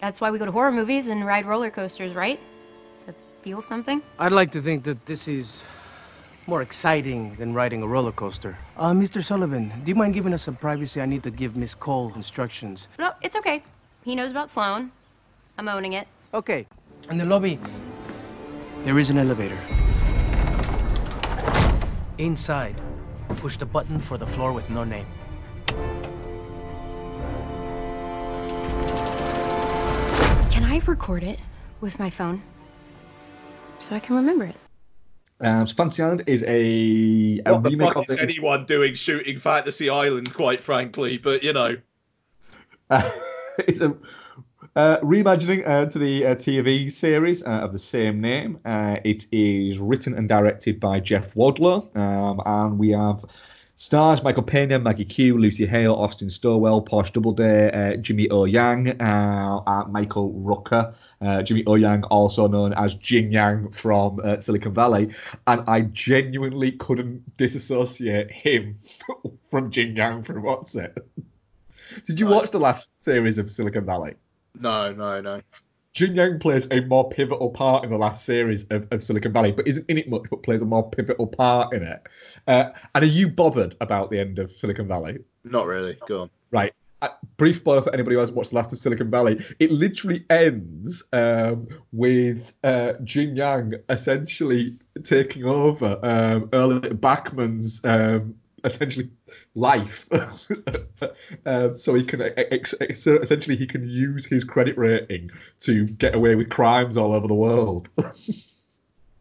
that's why we go to horror movies and ride roller coasters, right? To feel something? I'd like to think that this is more exciting than riding a roller coaster. Uh, Mr. Sullivan, do you mind giving us some privacy? I need to give Miss Cole instructions. No, it's okay. He knows about Sloan. I'm owning it. Okay. In the lobby, there is an elevator. Inside, push the button for the floor with no name. Can I record it with my phone so I can remember it. Um, so Fantasy Island is a, a What the fuck of is the. anyone doing shooting Fantasy Island, quite frankly? But you know, Uh, *laughs* it's a uh, reimagining uh, to the uh, TV series uh, of the same name. Uh, it is written and directed by Jeff Wadlow, um, and we have stars Michael Pena, Maggie Q, Lucy Hale, Austin Stowell, Portia Doubleday, uh, Jimmy O Yang, uh, and Michael Rooker. Uh, Jimmy O Yang, also known as Jin Yang from uh, Silicon Valley, and I genuinely couldn't disassociate him *laughs* from Jin Yang from what's it. *laughs* Did you watch the last series of Silicon Valley? no, no, no. Jin Yang plays a more pivotal part in the last series of, of Silicon Valley, but isn't in it much, but plays a more pivotal part in it. Uh, and are you bothered about the end of Silicon Valley? Not really. Go on. Right. Uh, brief spoiler for anybody who hasn't watched the last of Silicon Valley. It literally ends um, with uh, Jin Yang essentially taking over um, Erlich Bachman's um, essentially life, *laughs* um, so he can ex- ex- so essentially he can use his credit rating to get away with crimes all over the world. *laughs*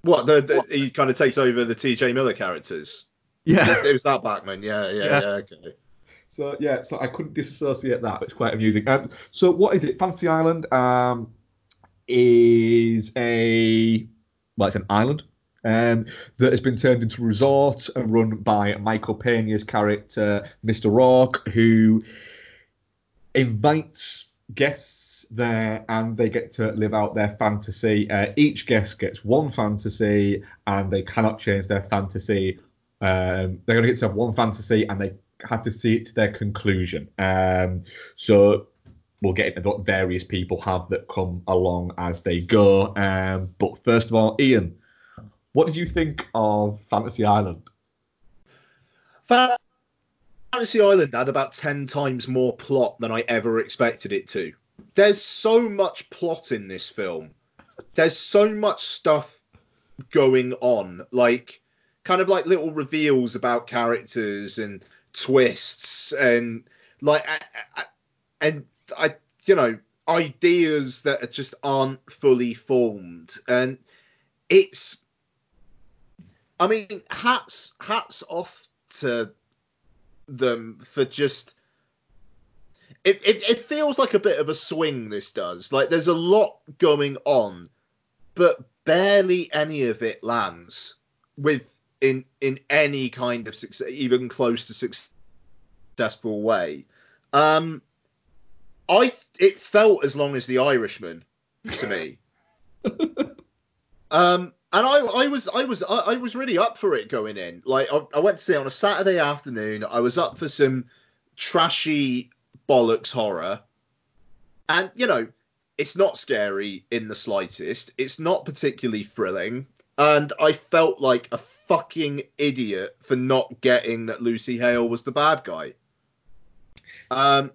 What? The, the he kind of takes over the T.J. Miller characters. yeah. It was that Bachman. Yeah, yeah, Yeah. yeah. okay. So yeah, so I couldn't disassociate that. It's quite amusing. Um, so what is it? Fantasy Island um, is a well, it's an island um, that has been turned into a resort and run by Michael Pena's character, Mr. Rourke, who invites guests there and they get to live out their fantasy. Uh, each guest gets one fantasy and they cannot change their fantasy. Um, they're going to get to have one fantasy and they have to see it to their conclusion. Um, so we'll get into what various people have that come along as they go. Um, but first of all, Ian, what did you think of Fantasy Island? Fantasy Island had about 10 times more plot than I ever expected it to. There's so much plot in this film. There's so much stuff going on. Like, kind of like little reveals about characters and twists and, like, and I, you know, ideas that just aren't fully formed. And it's, I mean, hats hats off to them for just it, it it feels like a bit of a swing this does. Like there's a lot going on but barely any of it lands with in in any kind of success even close to successful way. Um i it felt as long as the irishman to me. *laughs* Um and I, I was I was I, I was really up for it going in. Like I, I went to see it on a Saturday afternoon. I was up for some trashy bollocks horror, and you know, it's not scary in the slightest. It's not particularly thrilling, and I felt like a fucking idiot for not getting that Lucy Hale was the bad guy. Um,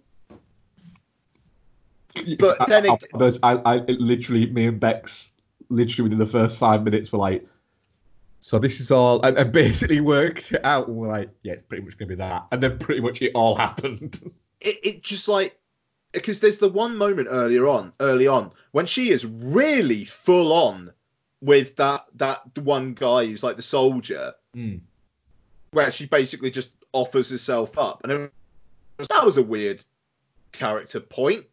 But then it- I, I, I literally me and Bex literally within the first five minutes were like, so this is all, and, and basically worked it out, and we're like, yeah, it's pretty much gonna be that, and then pretty much it all *laughs* happened. it, it just like because there's the one moment earlier on early on when she is really full on with that that one guy who's like the soldier Mm. where she basically just offers herself up and was, that was a weird character point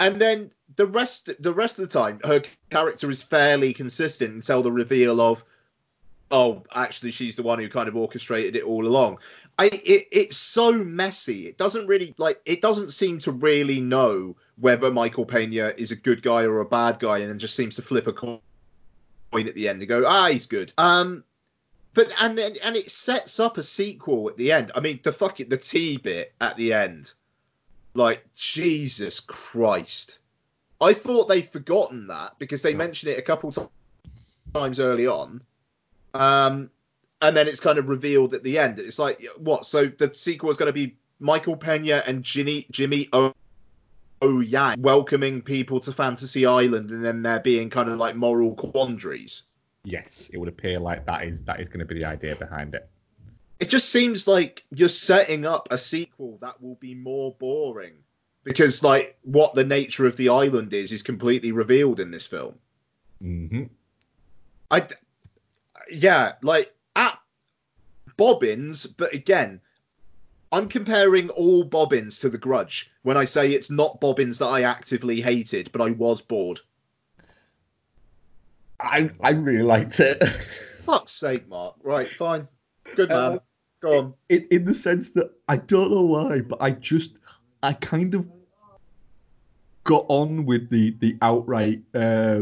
and then the rest the rest of the time her character is fairly consistent until the reveal of oh actually she's the one who kind of orchestrated it all along I it, it's so messy. It doesn't really like it doesn't seem to really know whether Michael Pena is a good guy or a bad guy, and then just seems to flip a coin at the end and go, ah, he's good. Um, but and then and it sets up a sequel at the end. I mean, the fucking the T bit at the end, like Jesus Christ. I thought they'd forgotten that because they mentioned it a couple ti- times early on. Um, and then it's kind of revealed at the end. It's like what? So the sequel is going to be Michael Pena and Ginny, Jimmy O. Yang welcoming people to Fantasy Island, and then there being kind of like moral quandaries. Yes, it would appear like that is that is going to be the idea behind it. It just seems like you're setting up a sequel that will be more boring because like what the nature of the island is is completely revealed in this film. Mm-hmm. I, yeah, like at Bobbins, but again, I'm comparing all Bobbins to The Grudge when I say it's not Bobbins that I actively hated, but I was bored. I I really liked it. *laughs* Fuck's sake, Mark. Right, fine. Good man. Uh, Go on. in, in the sense that I don't know why, but I just I kind of got on with the the outright uh,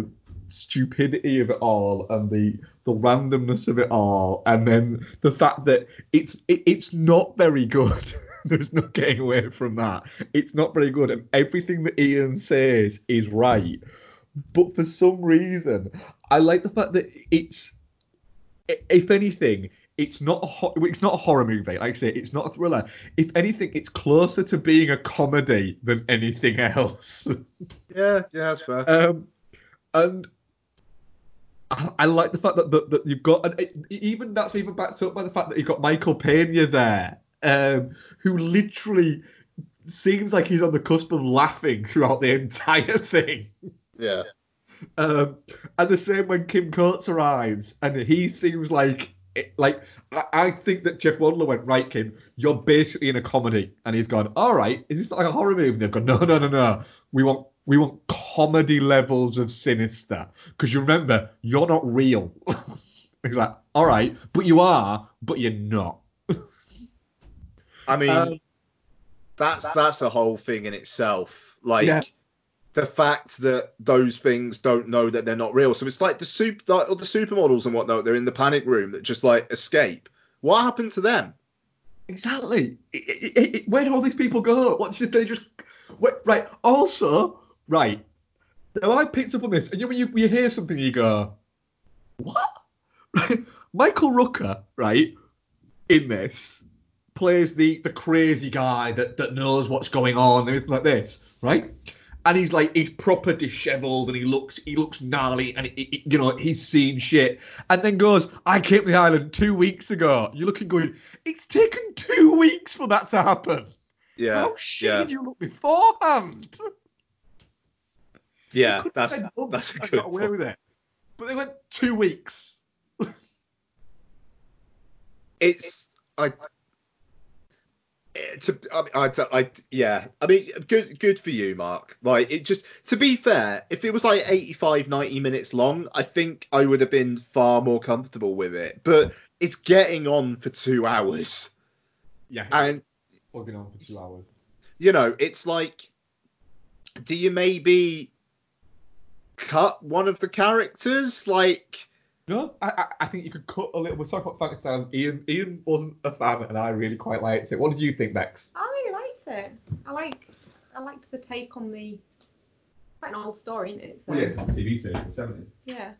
stupidity of it all and the the randomness of it all, and then the fact that it's it, it's not very good. *laughs* There's no getting away from that. It's not very good, and everything that Ian says is right. But for some reason, I like the fact that it's if anything, it's not a ho- it's not a horror movie. Like I say, it's not a thriller. If anything, it's closer to being a comedy than anything else. Yeah, yeah, that's fair. um, and I, I like the fact that, that, that you've got, and it, even that's even backed up by the fact that you've got Michael Pena there, um, who literally seems like he's on the cusp of laughing throughout the entire thing. yeah. Um, and the same when Kim Coates arrives, and he seems like like I, I think that Jeff Wadlow went right, Kim. You're basically in a comedy, and he's gone. All right, is this like a horror movie? And they've gone. No, no, no, no. We want we want comedy levels of sinister because you remember you're not real. *laughs* he's like, all right, but you are, but you're not. I mean, Um, that's that's a whole thing in itself. Like Yeah. The fact that those things don't know that they're not real. So it's like the super, like the supermodels and whatnot. They're in the panic room that just like escape. What happened to them? Exactly. It- it- it- where do all these people go? What did they just? Wait, right. Also, right. Now I picked up on this, and you you, you hear something, you go, what? *laughs* Michael Rooker, right, in this plays the the crazy guy that that knows what's going on and everything like this, right? And he's like he's proper dishevelled and he looks he looks gnarly and he, he- you know he's seen shit and then goes I came to the island two weeks ago. You're looking going it's taken two weeks for that to happen. Yeah, How shit yeah, did you look beforehand? *laughs* yeah. That's that's a good got away point. with it. But they went two weeks. It's I. It's a, I, I, I, yeah. I mean, good, good for you, Mark. Like, it just, to be fair, if it was like 85, 90 minutes long, I think I would have been far more comfortable with it. But it's getting on for two hours, Yeah. and been on for two hours. you know, it's like, do you maybe cut one of the characters? Like, No, I, I, I think you could cut a little. We're talking about Frankenstein. Ian Ian wasn't a fan, and I really quite liked it. What did you think, Bex? I really liked it. I like I liked the take on the quite an old story, isn't it? So, it's on TV series in the seventies. yeah.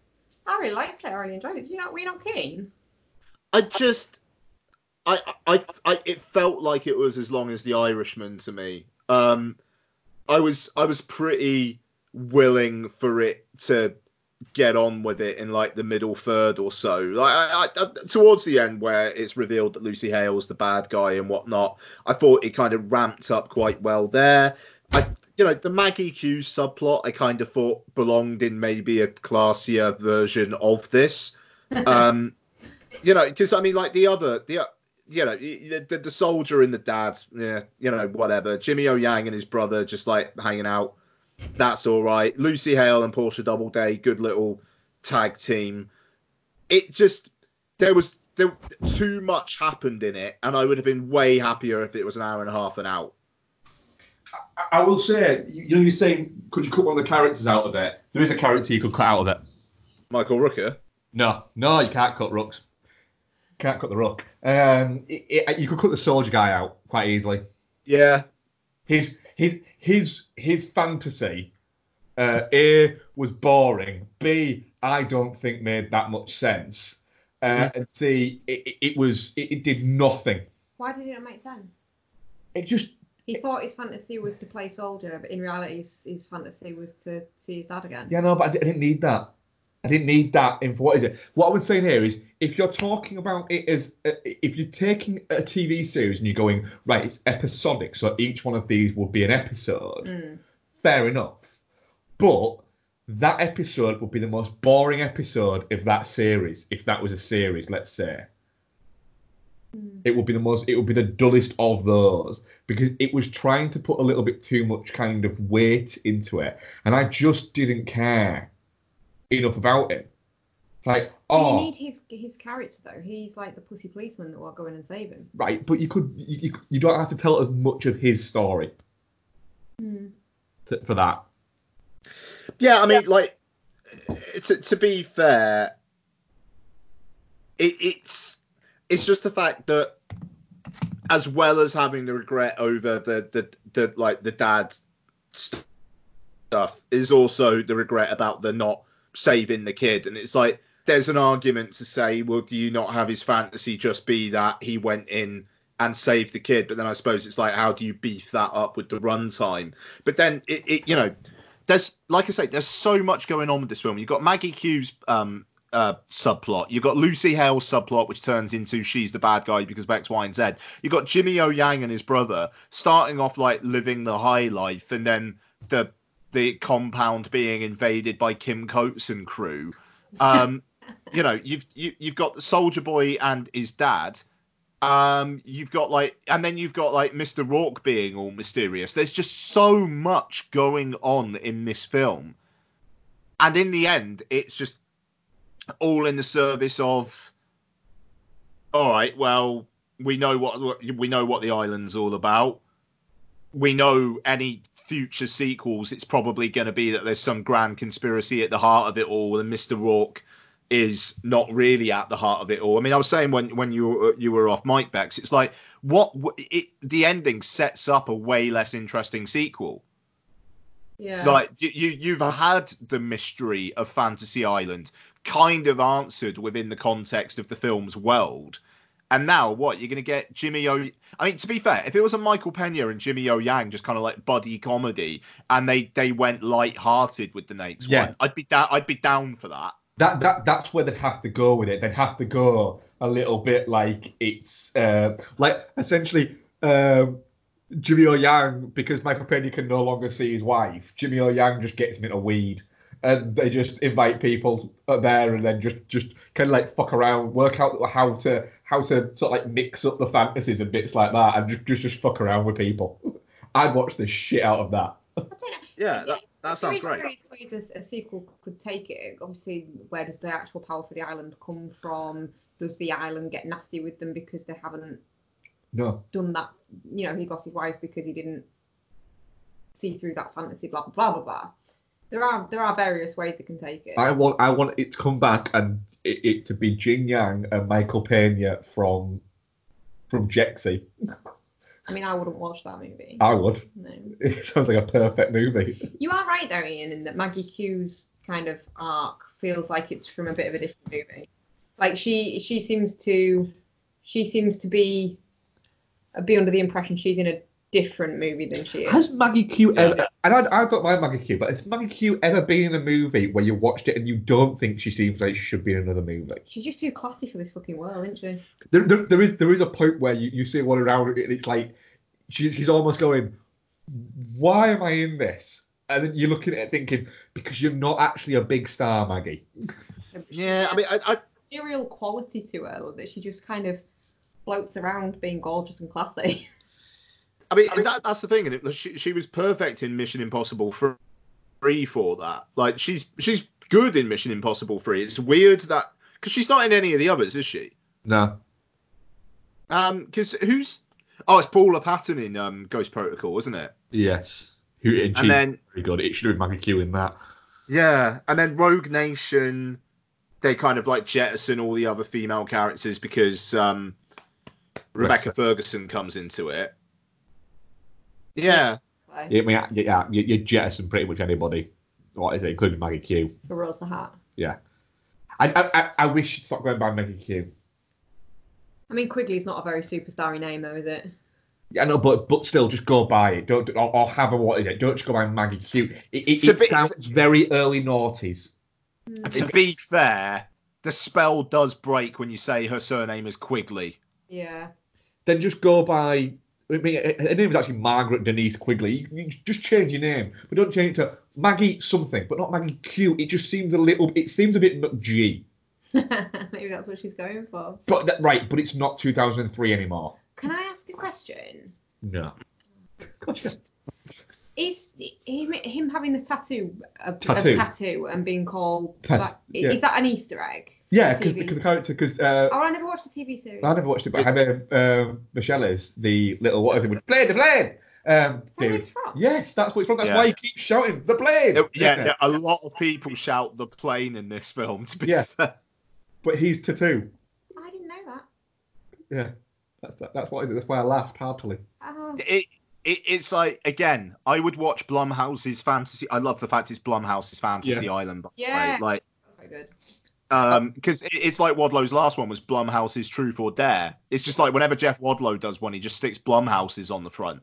I really liked it. I really enjoyed it. Did you not? Were you not keen? I just, I, I, I, it felt like it was as long as The Irishman to me. Um, I was, I was pretty willing for it to get on with it in like the middle third or so. Like I, I, towards the end where it's revealed that Lucy Hale's the bad guy and whatnot, I thought it kind of ramped up quite well there. I, you know, the Maggie Q subplot I kind of thought belonged in maybe a classier version of this. *laughs* Um, you know, because I mean, like the other, the you know, the, the, the soldier and the dad, yeah, you know, whatever. Jimmy O Yang and his brother just like hanging out. That's all right. Lucy Hale and Portia Doubleday, good little tag team. It just there was there too much happened in it, and I would have been way happier if it was an hour and a half and out. I, I will say, you, know, you're saying could you cut one of the characters out of it? There is a character you could cut out of it. Michael Rooker. No, no, you can't cut Rooks. Can't cut the Rook. Um, it, it, you could cut the soldier guy out quite easily. Yeah, his his his his fantasy uh, A was boring. B I don't think made that much sense. Uh, and C it, it, it was it, it did nothing. Why did it not make sense? It just He thought his fantasy was to play soldier, but in reality, his, his fantasy was to see his dad again. yeah no, but I, I didn't need that. I didn't need that info. What is it? What I was saying here is, if you're talking about it as, uh, if you're taking a TV series and you're going right, it's episodic, so each one of these would be an episode. Mm. Fair enough, but that episode would be the most boring episode of that series. If that was a series, let's say, it would be the most, it would be the dullest of those because it was trying to put a little bit too much kind of weight into it, and I just didn't care enough about him. It's like, oh, you need his his character though. He's like the pussy policeman that will go in and save him. right, but you could, you, you, you don't have to tell as much of his story Hmm. to, for that. Yeah, I mean, like, to, to be fair, it, it's it's just the fact that as well as having the regret over the the, the like the dad st- stuff is also the regret about the not saving the kid and it's like there's an argument to say well do you not have his fantasy just be that he went in and saved the kid but then i suppose it's like how do you beef that up with the runtime but then it, it you know there's like I say, there's so much going on with this film. You've got Maggie Q's um, uh, subplot. You've got Lucy Hale's subplot, which turns into she's the bad guy because of X, Y, and Z. You've got Jimmy O Yang and his brother starting off like living the high life, and then the the compound being invaded by Kim Coates and crew. Um, *laughs* you know, you've you, you've got the Soldier Boy and his dad. Um, you've got like, and then you've got like Mr. Rourke being all mysterious. There's just so much going on in this film, and in the end, it's just all in the service of, all right, well, we know what we know what the island's all about. We know any future sequels, it's probably going to be that there's some grand conspiracy at the heart of it all, and Mr. Rourke is not really at the heart of it all. I mean, I was saying when when you were, you were off Mike Bex, it's like what it, the ending sets up a way less interesting sequel. Yeah. Like you you've had the mystery of Fantasy Island kind of answered within the context of the film's world. And now what? You're gonna get Jimmy O. I mean, to be fair, if it was a Michael Pena and Jimmy O Yang, just kind of like buddy comedy, and they they went light-hearted with the next Yeah. one, I'd be down. I'd be down for that. that that that's where they'd have to go with it. They'd have to go a little bit like it's uh, like essentially um, Jimmy O Yang because Michael Pena can no longer see his wife. Jimmy O Yang just gets him in a weed, and they just invite people up there and then just just kind of like fuck around, work out how to how to sort of like mix up the fantasies and bits like that, and just just, just fuck around with people. *laughs* I'd watch the shit out of that. I don't know. *laughs* Yeah, that, that sounds There is great. various ways a, a sequel could take it. Obviously, where does the actual power for the island come from? Does the island get nasty with them because they haven't No. done that? You know, he lost his wife because he didn't see through that fantasy. Blah blah blah blah. There are there are various ways they can take it. I want I want it to come back and it, it to be Jin Yang and Michael Pena from from Jexy. I mean, I wouldn't watch that movie. I would. No. *laughs* It sounds like a perfect movie. You are right though, Ian, in that Maggie Q's kind of arc feels like it's from a bit of a different movie. Like she she seems to she seems to be be under the impression she's in a different movie than she is. Has Maggie Q ever? And I, I don't mind Maggie Q, but has Maggie Q ever been in a movie where you watched it and you don't think she seems like she should be in another movie? She's just too classy for this fucking world, isn't she? There, there, there is there is a point where you, you see one around it and it's like she, she's almost going, why am I in this? And then you're looking at it thinking because you're not actually a big star, Maggie. *laughs* Yeah, I mean, I, I a real quality to her that she just kind of floats around being gorgeous and classy. *laughs* I mean, that, that's the thing, and it, she, she was perfect in Mission Impossible Three for that. Like, she's she's good in Mission Impossible Three. It's weird that because she's not in any of the others, is she? No. Um, because who's? Oh, it's Paula Patton in um, Ghost Protocol, isn't it? Yes. Who, and, And then- very good. It should have been Maggie Q in that. Yeah, and then Rogue Nation, they kind of like jettison all the other female characters because um, Rebecca Ferguson comes into it. Yeah, Like, Yeah, I mean, yeah, you, you jettison pretty much anybody. What is it, including Maggie Q? for Rose the Hat. Yeah. I, I, I- I wish she'd stop going by Maggie Q. I mean, Quigley's not a very superstarry name, though, is it? Yeah, no, but but still, just go by it. Don't or, or have a what is it? Don't just go by Maggie Q. It, it, It's a it bit- sounds very early noughties. Hmm. To be fair, the spell does break when you say her surname is Quigley. Yeah. Then just go by. I mean, her name is actually Margaret Denise Quigley. You, you just change your name, but don't change it to Maggie something, but not Maggie Q. It just seems a little. It seems a bit McG. *laughs* Maybe that's what she's going for. But that, right, but it's not 2003 anymore. Can I ask a question? No. Is him, him having the tattoo, of, Tattoo. Of tattoo and being called Tat- that, yeah. is that an Easter egg? Yeah, because the character, because uh, Oh, I never watched the TV series. I never watched it, but I have um, Michelle is the little what is it? with Plane, the plane. Um, where dude. it's from? Yes, that's what it's from. That's Yeah. why he keeps shouting the plane. It- yeah, yeah, a lot of people shout the plane in this film. To be Yeah. *laughs* fair. But he's tattoo. I didn't know that. Yeah, that's that's what is it. That's why I laughed heartily. Oh, it, it it's like again, I would watch Blumhouse's fantasy. I love the fact it's Blumhouse's Fantasy Island. By the way. Yeah. like that's good. um, because it, it's like Wadlow's last one was Blumhouse's Truth or Dare. It's just like whenever Jeff Wadlow does one, he just sticks Blumhouse's on the front.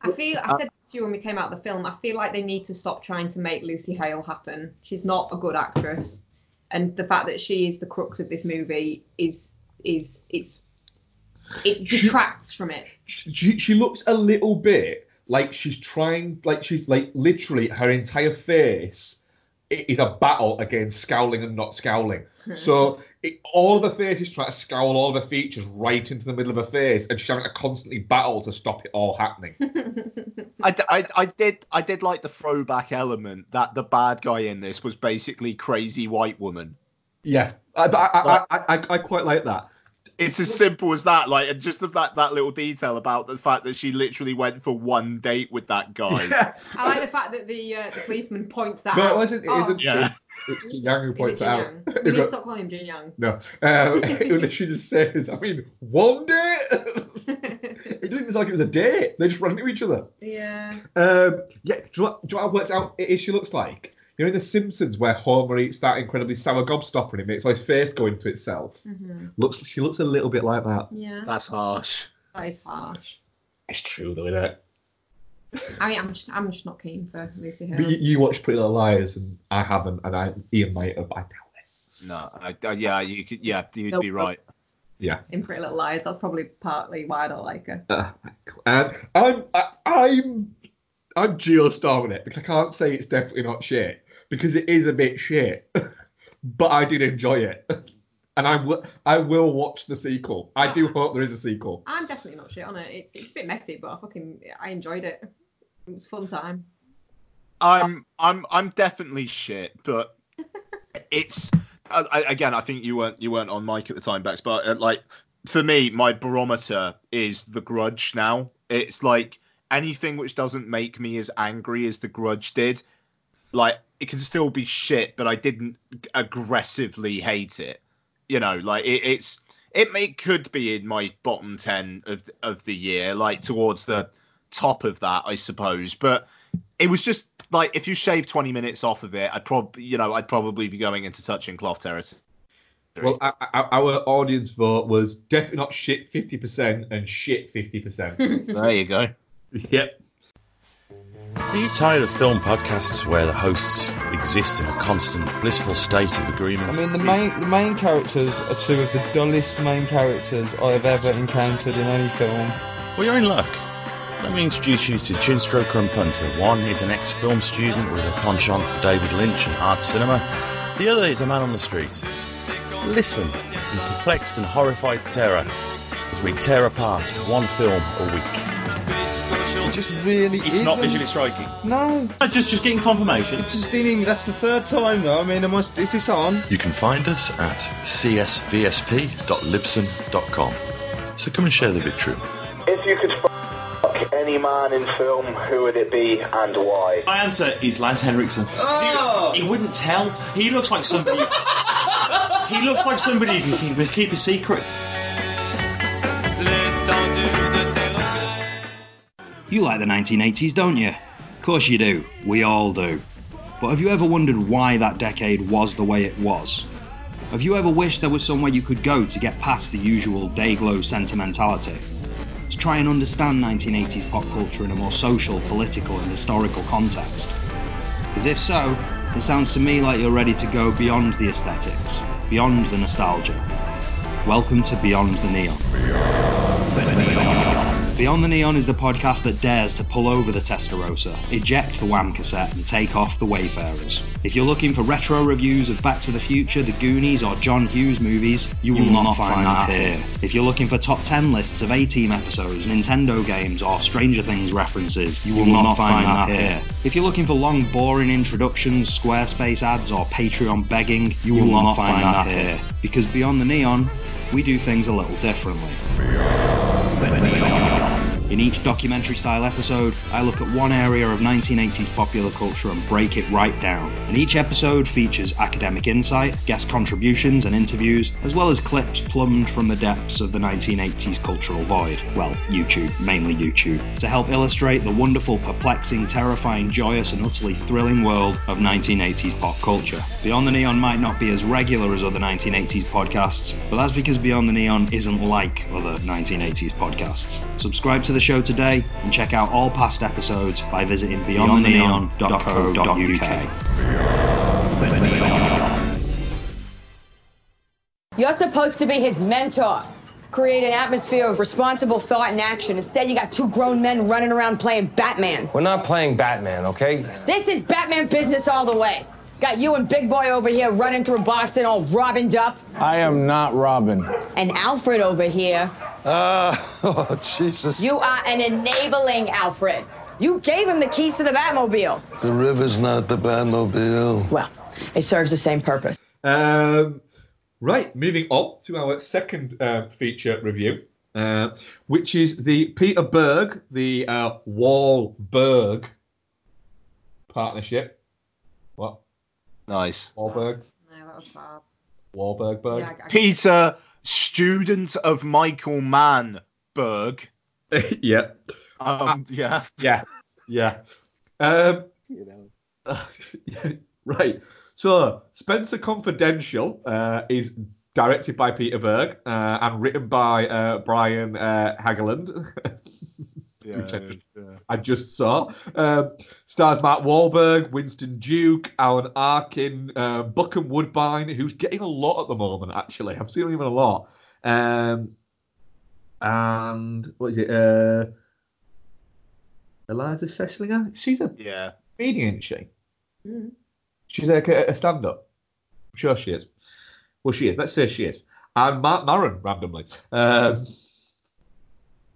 I feel I said to you when we came out of the film, I feel like they need to stop trying to make Lucy Hale happen. She's not a good actress, and the fact that she is the crux of this movie is is it's it She- detracts from it. She she looks a little bit like she's trying, like she's like literally her entire face i- is a battle against scowling and not scowling. Hmm. So it, all of the face is trying to scowl all of her features right into the middle of her face, and she's having to constantly battle to stop it all happening. *laughs* I I did I did like the throwback element that the bad guy in this was basically crazy white woman. Yeah, I, I, I, I, I quite like that. It's as simple as that. Like, and just that that little detail about the fact that she literally went for one date with that guy. Yeah. I like the fact that the uh, the policeman points that No, out. it wasn't. It Oh, isn't. Yeah. It's Jin Yang who is points it it out. Yang? He We need to stop calling him Jin Yang. No, um, *laughs* *laughs* it literally just says, I mean, one date. *laughs* it didn't even sound like it was a date. They just ran into each other. yeah. Um, yeah, do you, know what, do you know what works out? It, she looks like you know in The Simpsons where Homer eats that incredibly sour gobstopper and it makes his face go into itself. hmm Looks, she looks a little bit like that. Yeah. That's harsh. That is harsh. It's true though, isn't it? I mean, I'm just I'm just not keen for Lucy Hale. But you, you watched Pretty Little Liars and I haven't, and I Ian might have. I doubt it. No, I, I- yeah, you could, yeah, you'd Nope. be right. Yeah. in Pretty Little Liars. That's probably partly why I don't like her. Uh, and I'm I, I'm I'm geostorming it because I can't say it's definitely not shit because it is a bit shit, *laughs* but I did enjoy it, *laughs* and I will I will watch the sequel. I do hope there is a sequel. I'm definitely not shit on it. It's, it's a bit messy, but I fucking I enjoyed it. It was a fun time. I'm I'm I'm definitely shit, but *laughs* it's I, I- again. I think you weren't you weren't on mic at the time, Bex, but uh, like for me, my barometer is The Grudge now. It's like anything which doesn't make me as angry as The Grudge did. Like it can still be shit, but I didn't aggressively hate it. You know, like it, it's it may could be in my bottom ten of of the year, like towards the top of that, I suppose. But it was just like if you shave 20 minutes off of it, I'd probably, you know, I'd probably be going into touching cloth territory. Well, I, I, our audience vote was definitely not shit 50% and shit 50%. *laughs* there you go. *laughs* yep. Are you tired of film podcasts where the hosts exist in a constant blissful state of agreement? I mean, the main the main characters are two of the dullest main characters I have ever encountered in any film. Well, you're in luck. Let me introduce you to Chinstroker and Punter. One is an ex-film student with a penchant for David Lynch and art cinema. The other is a man on the street. Listen in perplexed and horrified terror as we tear apart one film a week. It just really It's isn't. not visually striking. No, *laughs* Just, just getting confirmation. it's just in. That's the third time though. I mean, am I, is this on? You can find us at csvsp.libsyn.com. So come and share the victory. If you could fuck any man in film, who would it be and why? My answer is Lance Henriksen. Oh! He wouldn't tell. He looks like somebody. *laughs* he looks like somebody who can keep, keep a secret. You like the 1980s, don't you? Of course you do. We all do. But have you ever wondered why that decade was the way it was? Have you ever wished there was somewhere you could go to get past the usual dayglow sentimentality? To try and understand 1980s pop culture in a more social, political, and historical context? Because if so, It sounds to me like you're ready to go beyond the aesthetics, beyond the nostalgia. Welcome to Beyond the Neon. Beyond the Neon is the podcast that dares to pull over the Testarossa, eject the Wham cassette, and take off the Wayfarers. If you're looking for retro reviews of Back to the Future, The Goonies, or John Hughes movies, you will, not, find, that here. If you're looking for top 10 lists of A Team episodes, Nintendo games, or Stranger Things references, you will, not, find, that here. If you're looking for long, boring introductions, Squarespace ads, or Patreon begging, you will, not, find, that here. Because Beyond the Neon, we do things a little differently. In each documentary style episode, I look at one area of 1980s popular culture and break it right down. And each episode features academic insight, guest contributions, and interviews, as well as clips plumbed from the depths of the 1980s cultural void. Well, YouTube, mainly YouTube, to help illustrate the wonderful, perplexing, terrifying, joyous, and utterly thrilling world of 1980s pop culture. Beyond the Neon might not be as regular as other 1980s podcasts, but that's because Beyond the Neon isn't like other 1980s podcasts. Subscribe to the show today and check out all past episodes by visiting beyondtheneon.co.uk. You're supposed to be his mentor. Create an atmosphere of responsible thought and action. Instead, you got two grown men running around playing Batman. We're not playing Batman, okay? This is Batman business all the way. Got you and Big Boy over here running through Boston all Robin up. I am not Robin. And Alfred over here. Uh, *laughs* oh, Jesus. You are an enabling Alfred. You gave him the keys to the Batmobile. The river's not the Batmobile. Well, it serves the same purpose. Um, right, moving on to our second uh, feature review, uh, which is the Peter Berg, the uh, Wahlberg partnership. What? Nice. Wahlberg? No, that was Bob. Wahlberg Berg? Yeah, I- I- Peter, student of Michael Mann Berg. *laughs* yeah. Um, yeah. Yeah. Yeah. Um, you know *laughs* right. So, Spencer Confidential uh, is directed by Peter Berg uh, and written by uh, Brian uh, Helgeland. *laughs* which I just, I just saw. Um, stars Matt Wahlberg, Winston Duke, Alan Arkin, uh, Bokeem Woodbine, who's getting a lot at the moment, actually. I've seen him even a lot. Um, and what is it? Uh, Iliza Shlesinger? She's a Yeah. comedian, isn't she? Mm. She's like a, a stand up. I'm sure she is. Well, she is. Let's say she is. And Marc Maron, randomly. Um,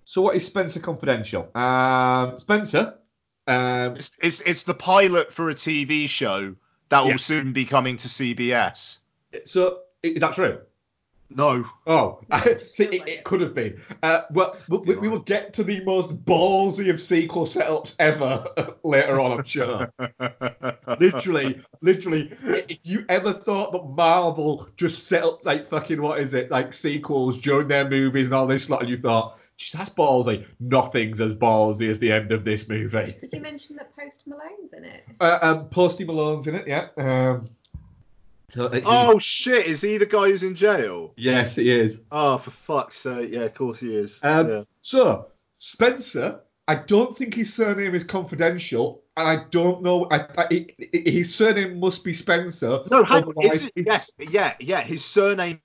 so, what is Spencer Confidential? Um, Spencer. Um, It's, it's it's the pilot for a TV show that will Yeah. soon be coming to CBS. so, is that true? No. Oh, *laughs* See, it, it could have been. Uh, well, we, we- we will get to the most ballsy of sequel setups ever *laughs* later on, I'm sure. *laughs* literally, literally, if you ever thought that Marvel just set up like fucking what is it, like sequels during their movies and all this lot, and you thought, "Jeez, that's ballsy. Nothing's as ballsy as the end of this movie. Did you mention that Post Malone's in it? Uh, um, Posty Malone's in it, yeah. Um, so, uh, he's- Oh shit! Is he the guy who's in jail? yes, he is. Oh, for fuck's sake! Yeah, of course he is. Um, yeah. So, Spencer, I don't think his surname is confidential, and I don't know. I, I, i- i- his surname must be Spencer. No, hang on. Is it, yes, yeah, yeah. His surname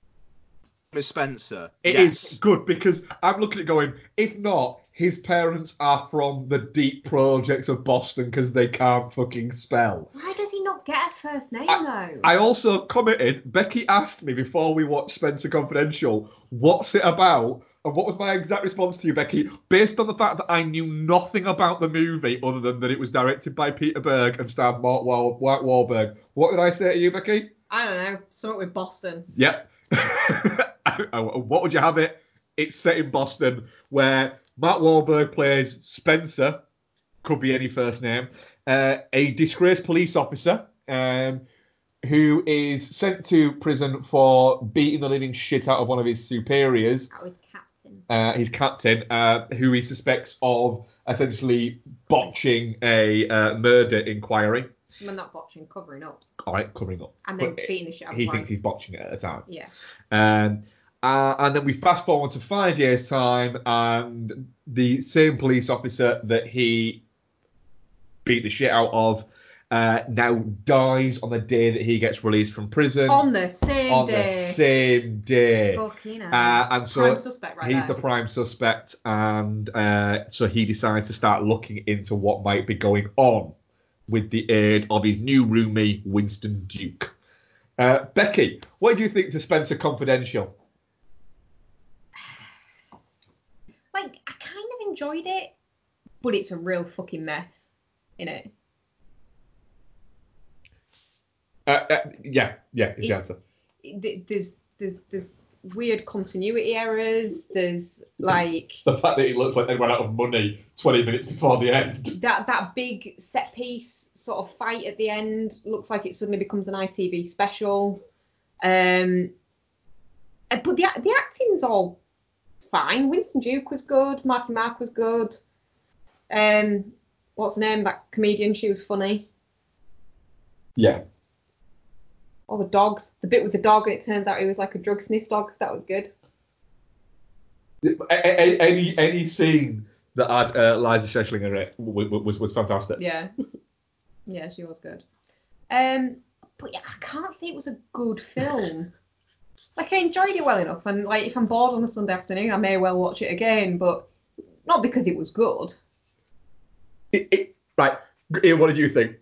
is Spencer. It is yes. good because I'm looking at going. If not, his parents are from the deep projects of Boston because they can't fucking spell. Why does he not get a first name though? I also commented. Becky asked me before we watched Spencer Confidential, "What's it about?" And what was my exact response to you, Becky? Based on the fact that I knew nothing about the movie other than that it was directed by Peter Berg and starred Mark Wahl- Mark Wahlberg. What did I say to you, Becky? I don't know. Something with Boston. Yep. *laughs* *laughs* what would you have it? It's set in Boston, where Matt Wahlberg plays Spencer, could be any first name, uh, a disgraced police officer um, who is sent to prison for beating the living shit out of one of his superiors, That was Captain. uh, his captain, uh, who he suspects of essentially botching a uh, murder inquiry. Well, not botching, covering up. All right, covering up. And then But beating the shit out of He thinks he's botching it at the time. Yeah. Um, uh, and then we fast forward to five years' time, and the same police officer that he beat the shit out of uh, now dies on the day that he gets released from prison. On the same on day. On the same day. Fucking. Uh, and so Prime suspect right he's there. the prime suspect, and uh, so he decides to start looking into what might be going on with the aid of his new roomie, Winston Duke. Uh, Becky, what do you think to Spencer Confidential? Like, I kind of enjoyed it, but it's a real fucking mess, in it. Uh, uh, yeah, yeah, is the It- answer. There's there's there's weird continuity errors. There's like *laughs* The fact that it looks like they ran out of money 20 minutes before the end. *laughs* that that big set piece sort of fight at the end looks like it suddenly becomes an ITV special. Um, uh, but the the acting's all fine. Winston Duke was good. Marky Mark was good. Um, what's her name? That comedian. She was funny. Yeah. All the dogs. The bit with the dog, and it turns out he was like a drug sniff dog. That was good. Any any scene that had uh, Liza in it was, was, was fantastic. Yeah. Yeah, she was good. Um, but yeah, I can't say it was a good film. *laughs* like I enjoyed it well enough, and like if I'm bored on a Sunday afternoon, I may well watch it again, but not because it was good. Right, Ian, what did you think?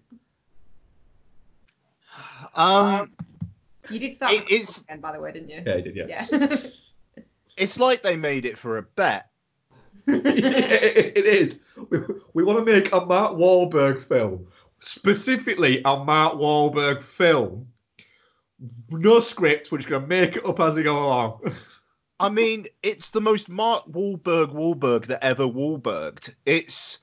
Um, You did start It- it's- again, by the way, didn't you? Yeah, I did, yeah. Yeah. *laughs* it's like they made it for a bet. *laughs* it it is. We, we want to make a Mark Wahlberg film, specifically a Mark Wahlberg film. No script, we're just gonna make it up as we go along. I mean, it's the most Mark Wahlberg Wahlberg that ever Wahlberged. It's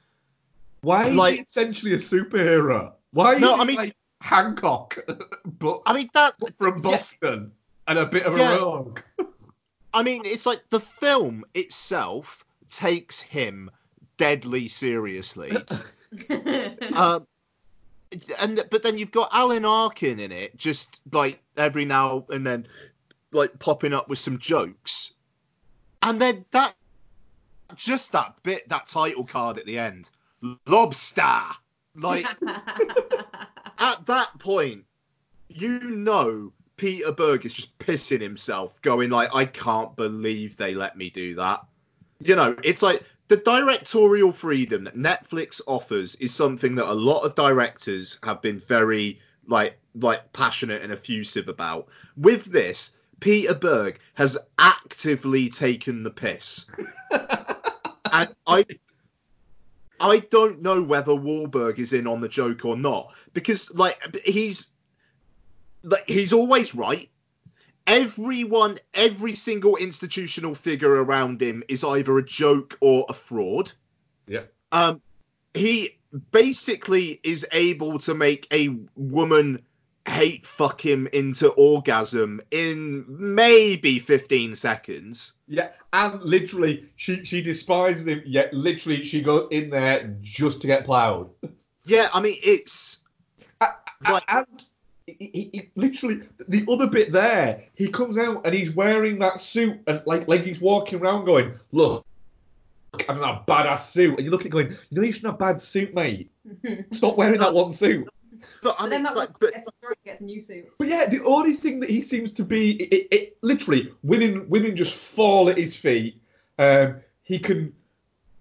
Why is Like- he essentially a superhero? Why is No, he I mean- like Hancock, *laughs* but I mean that from Boston and a bit of a Yeah. rogue? I mean, it's like the film itself takes him deadly seriously. *laughs* um, and but then you've got Alan Arkin in it, just like every now and then, like popping up with some jokes, and then that, just that bit, that title card at the end, lobster, like *laughs* at that point, you know Peter Berg is just pissing himself, going like, I can't believe they let me do that. You know, it's like the directorial freedom that Netflix offers is something that a lot of directors have been very like like passionate and effusive about. With this, Peter Berg has actively taken the piss. *laughs* and I I don't know whether Wahlberg is in on the joke or not because like he's like he's always right. Everyone, every single institutional figure around him is either a joke or a fraud. Yeah. Um, he basically is able to make a woman hate fuck him into orgasm in maybe 15 seconds. Yeah, and literally, she she despises him. Yet literally, she goes in there just to get ploughed. Yeah, I mean it's like and he, he, he- literally the other bit there, he comes out and he's wearing that suit and like like he's walking around going, look, I'm in a badass suit, and you look at it going, you know you shouldn't have a bad suit, mate. *laughs* Stop wearing that one suit. But I But then that like, one gets, gets a new suit. But yeah, the only thing that he seems to be, it, it, it- literally, women women just fall at his feet. Um, he can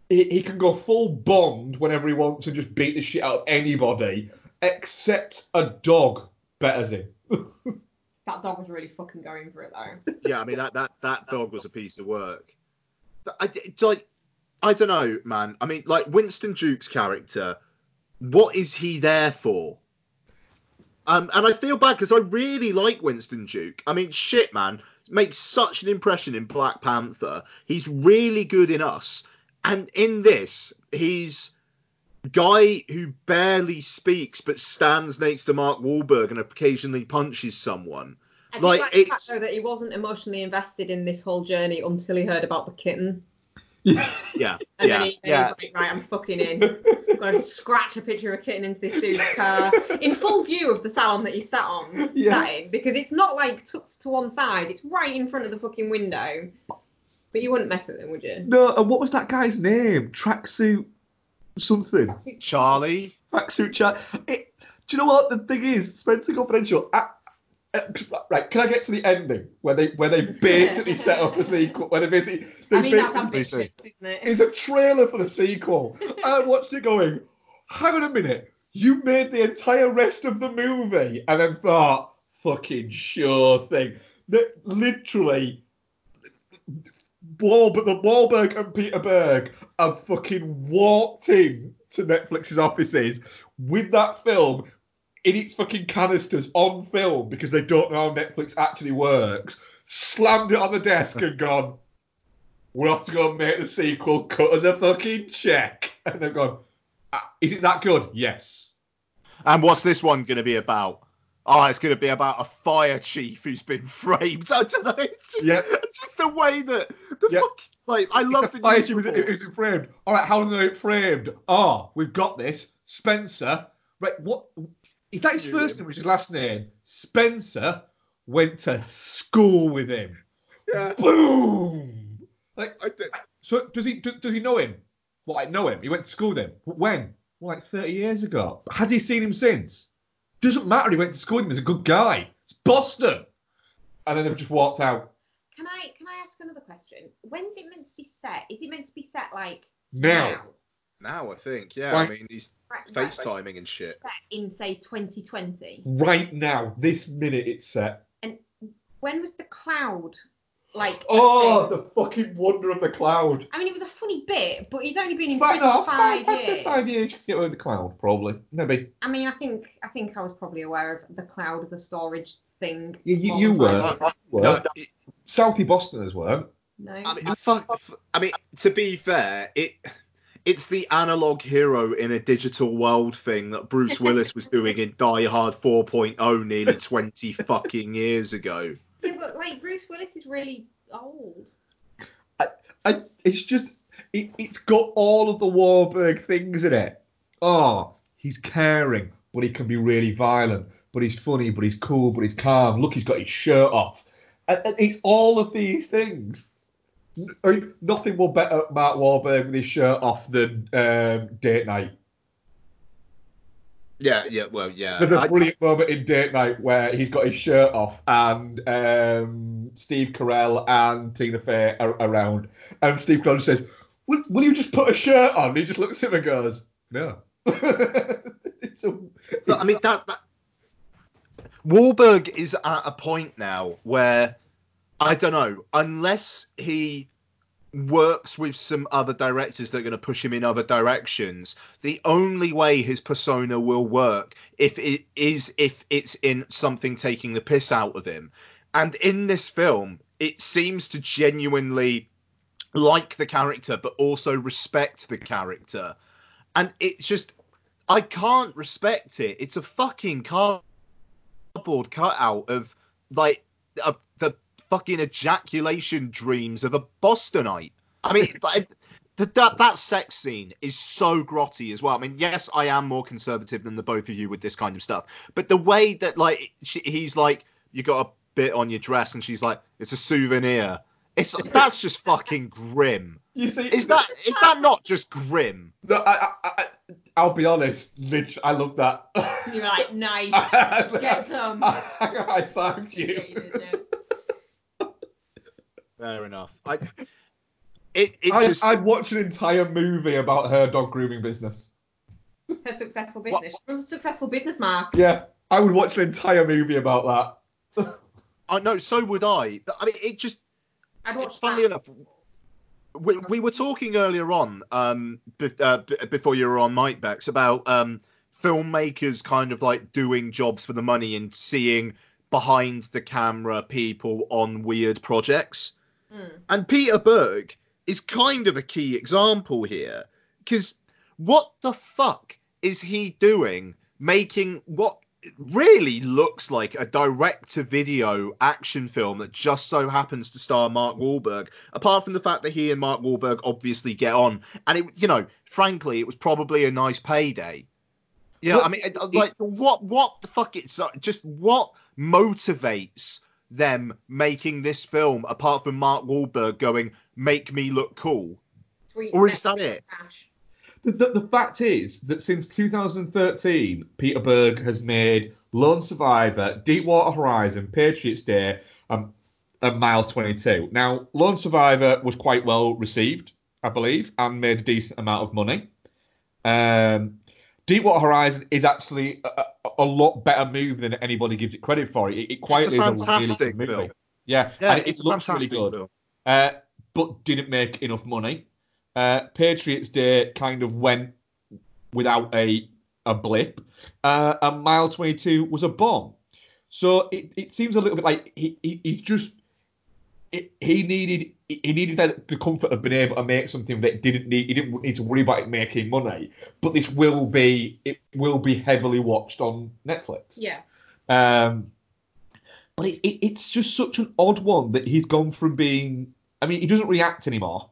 he, he can go full Bond whenever he wants and just beat the shit out of anybody, except a dog betters him. *laughs* That dog was really fucking going for it though. yeah, I mean that that that dog was a piece of work. I like I don't know, man. I mean, like Winston Duke's character, what is he there for? Um, and I feel bad because I really like Winston Duke. I mean, shit, man, made such an impression in Black Panther. He's really good in Us, and in this, he's guy who barely speaks but stands next to Mark Wahlberg and occasionally punches someone. I do like like the fact it's though that he wasn't emotionally invested in this whole journey until he heard about the kitten. yeah, *laughs* And yeah, then he, yeah. he's like, right, I'm fucking in. I'm going to scratch a picture of a kitten into this dude's car in full view of the salon that he sat on, Yeah. sat in, because it's not like tucked to one side. It's right in front of the fucking window. But you wouldn't mess with him, would you? No, and what was that guy's name? Tracksuit something. Charlie. Tracksuit Charlie. It, Do you know what the thing is? Spencer Confidential. I, uh, right, can I get to the ending where they where they basically *laughs* set up a sequel? Where they basically they I mean, that's ambitious, isn't it? *laughs* it's a trailer for the sequel. I watched it going, hang on a minute, you made the entire rest of the movie and then thought, fucking sure thing. That literally, Wahlberg, the Wahlberg and Peter Berg have fucking walked in to Netflix's offices with that film in its fucking canisters on film because they don't know how Netflix actually works, slammed it on the desk and gone, we'll have to go and make the sequel, cut us a fucking check. *laughs* And they've gone, "Ah, is it that good? Yes. And what's this one going to be about? Oh, it's going to be about a fire chief who's been *laughs* framed. *laughs* I don't know. It's just, Yeah. Just the way that the fuck, like I love the news chief, it was framed. All right, how long are it framed? Oh, we've got this. Spencer. Right, what? Is that his first name or his last name? Spencer went to school with him. Yeah. Boom. Like, so does he do, does he know him? Well, I know him. He went to school with him. When? Well, like 30 years ago. Has he seen him since? Doesn't matter. He went to school with him. He's a good guy. It's Boston. And then they've just walked out. Can I can I ask another question? When's it meant to be set? Is it meant to be set like Now. Now I think, yeah. Right. I mean, he's Right, right. FaceTiming and shit. set in say 2020? Right now. This minute it's set. And when was the cloud like? Oh, thing? the fucking wonder of the cloud. I mean, it was a funny bit, but he's only been in Five, prison no, five, five, years. five years. you can Get over the cloud, probably. Maybe. I mean, I think I think I was probably aware of the cloud, of the storage thing. You, you, you were. five years You ago. were. Southie Bostoners weren't. No. I mean, fuck, f- I mean, to be fair, it it's the analog hero in a digital world thing that Bruce Willis was doing in Die Hard 4.0 nearly *laughs* 20 fucking years ago. Yeah, but like Bruce Willis is really old. I, it's just, it, it's got all of the Wahlberg things in it. Oh, he's caring, but he can be really violent. But he's funny, but he's cool, but he's calm. Look, he's got his shirt off. It's all of these things. I mean, nothing will better Mark Wahlberg with his shirt off than um, Date Night. Yeah, yeah, well, yeah. There's a I- brilliant moment in Date Night where he's got his shirt off and um, Steve Carell and Tina Fey are around. And Steve Carell says, will, will you just put a shirt on? And he just looks at him and goes, No. *laughs* it's a, I mean that, that Wahlberg is at a point now where I don't know, unless he works with some other directors that are going to push him in other directions, the only way his persona will work if it is if it's in something taking the piss out of him. And in this film, it seems to genuinely like the character but also respect the character. And it's just I can't respect it. It's a fucking cardboard cutout of like the fucking ejaculation dreams of a Bostonite. I mean, *laughs* like, the, that that sex scene is so grotty as well. I mean, yes, I am more conservative than the both of you with this kind of stuff, but the way that like she, he's like, you got a bit on your dress, and she's like, it's a souvenir. It's that's just fucking grim. You see, Is that is that not just grim? No, I, I, I, I'll be honest, Lynch, I love that. You're like, nice. *laughs* Get some. I high fived you. Yeah, you did, yeah. Fair enough. I it it I, just I'd watch an entire movie about her dog grooming business. Her successful business. She runs a successful business, Mark. Yeah, I would watch an entire movie about that. I know, so would I. But I mean, it just. I'd watch Funnily that. enough, we, we were talking earlier on, um, be, uh, b- before you were on mic Bex, about um, filmmakers kind of like doing jobs for the money and seeing behind the camera people on weird projects. And Peter Berg is kind of a key example here because what the fuck is he doing making what really looks like a direct to video action film that just so happens to star Mark Wahlberg apart from the fact that he and Mark Wahlberg obviously get on. And it you know frankly it was probably a nice payday. Yeah Well, I mean it- like what what the fuck it's uh, just what motivates them making this film apart from Mark Wahlberg going make me look cool or is neck that it? cash. The, the, fact is that since 2013, Peter Berg has made Lone Survivor, Deepwater Horizon, Patriots Day, um, and Mile 22. Now, Lone Survivor was quite well received, I believe, and made a decent amount of money. Um, Deepwater Horizon is actually a, a, lot better movie than anybody gives it credit for. It, it quite It's a is a really movie. Yeah, Yeah, and it, it's it looks really good, uh, but didn't make enough money. Uh, Patriots Day kind of went without a a blip, uh, and Mile 22 was a bomb. So it, it seems a little bit like he, he he's just it, he needed he needed that, the comfort of being able to make something that didn't need he didn't need to worry about it making money. But this will be it will be heavily watched on Netflix. Yeah. Um, but it, it, it's just such an odd one that he's gone from being. I mean, he doesn't react anymore.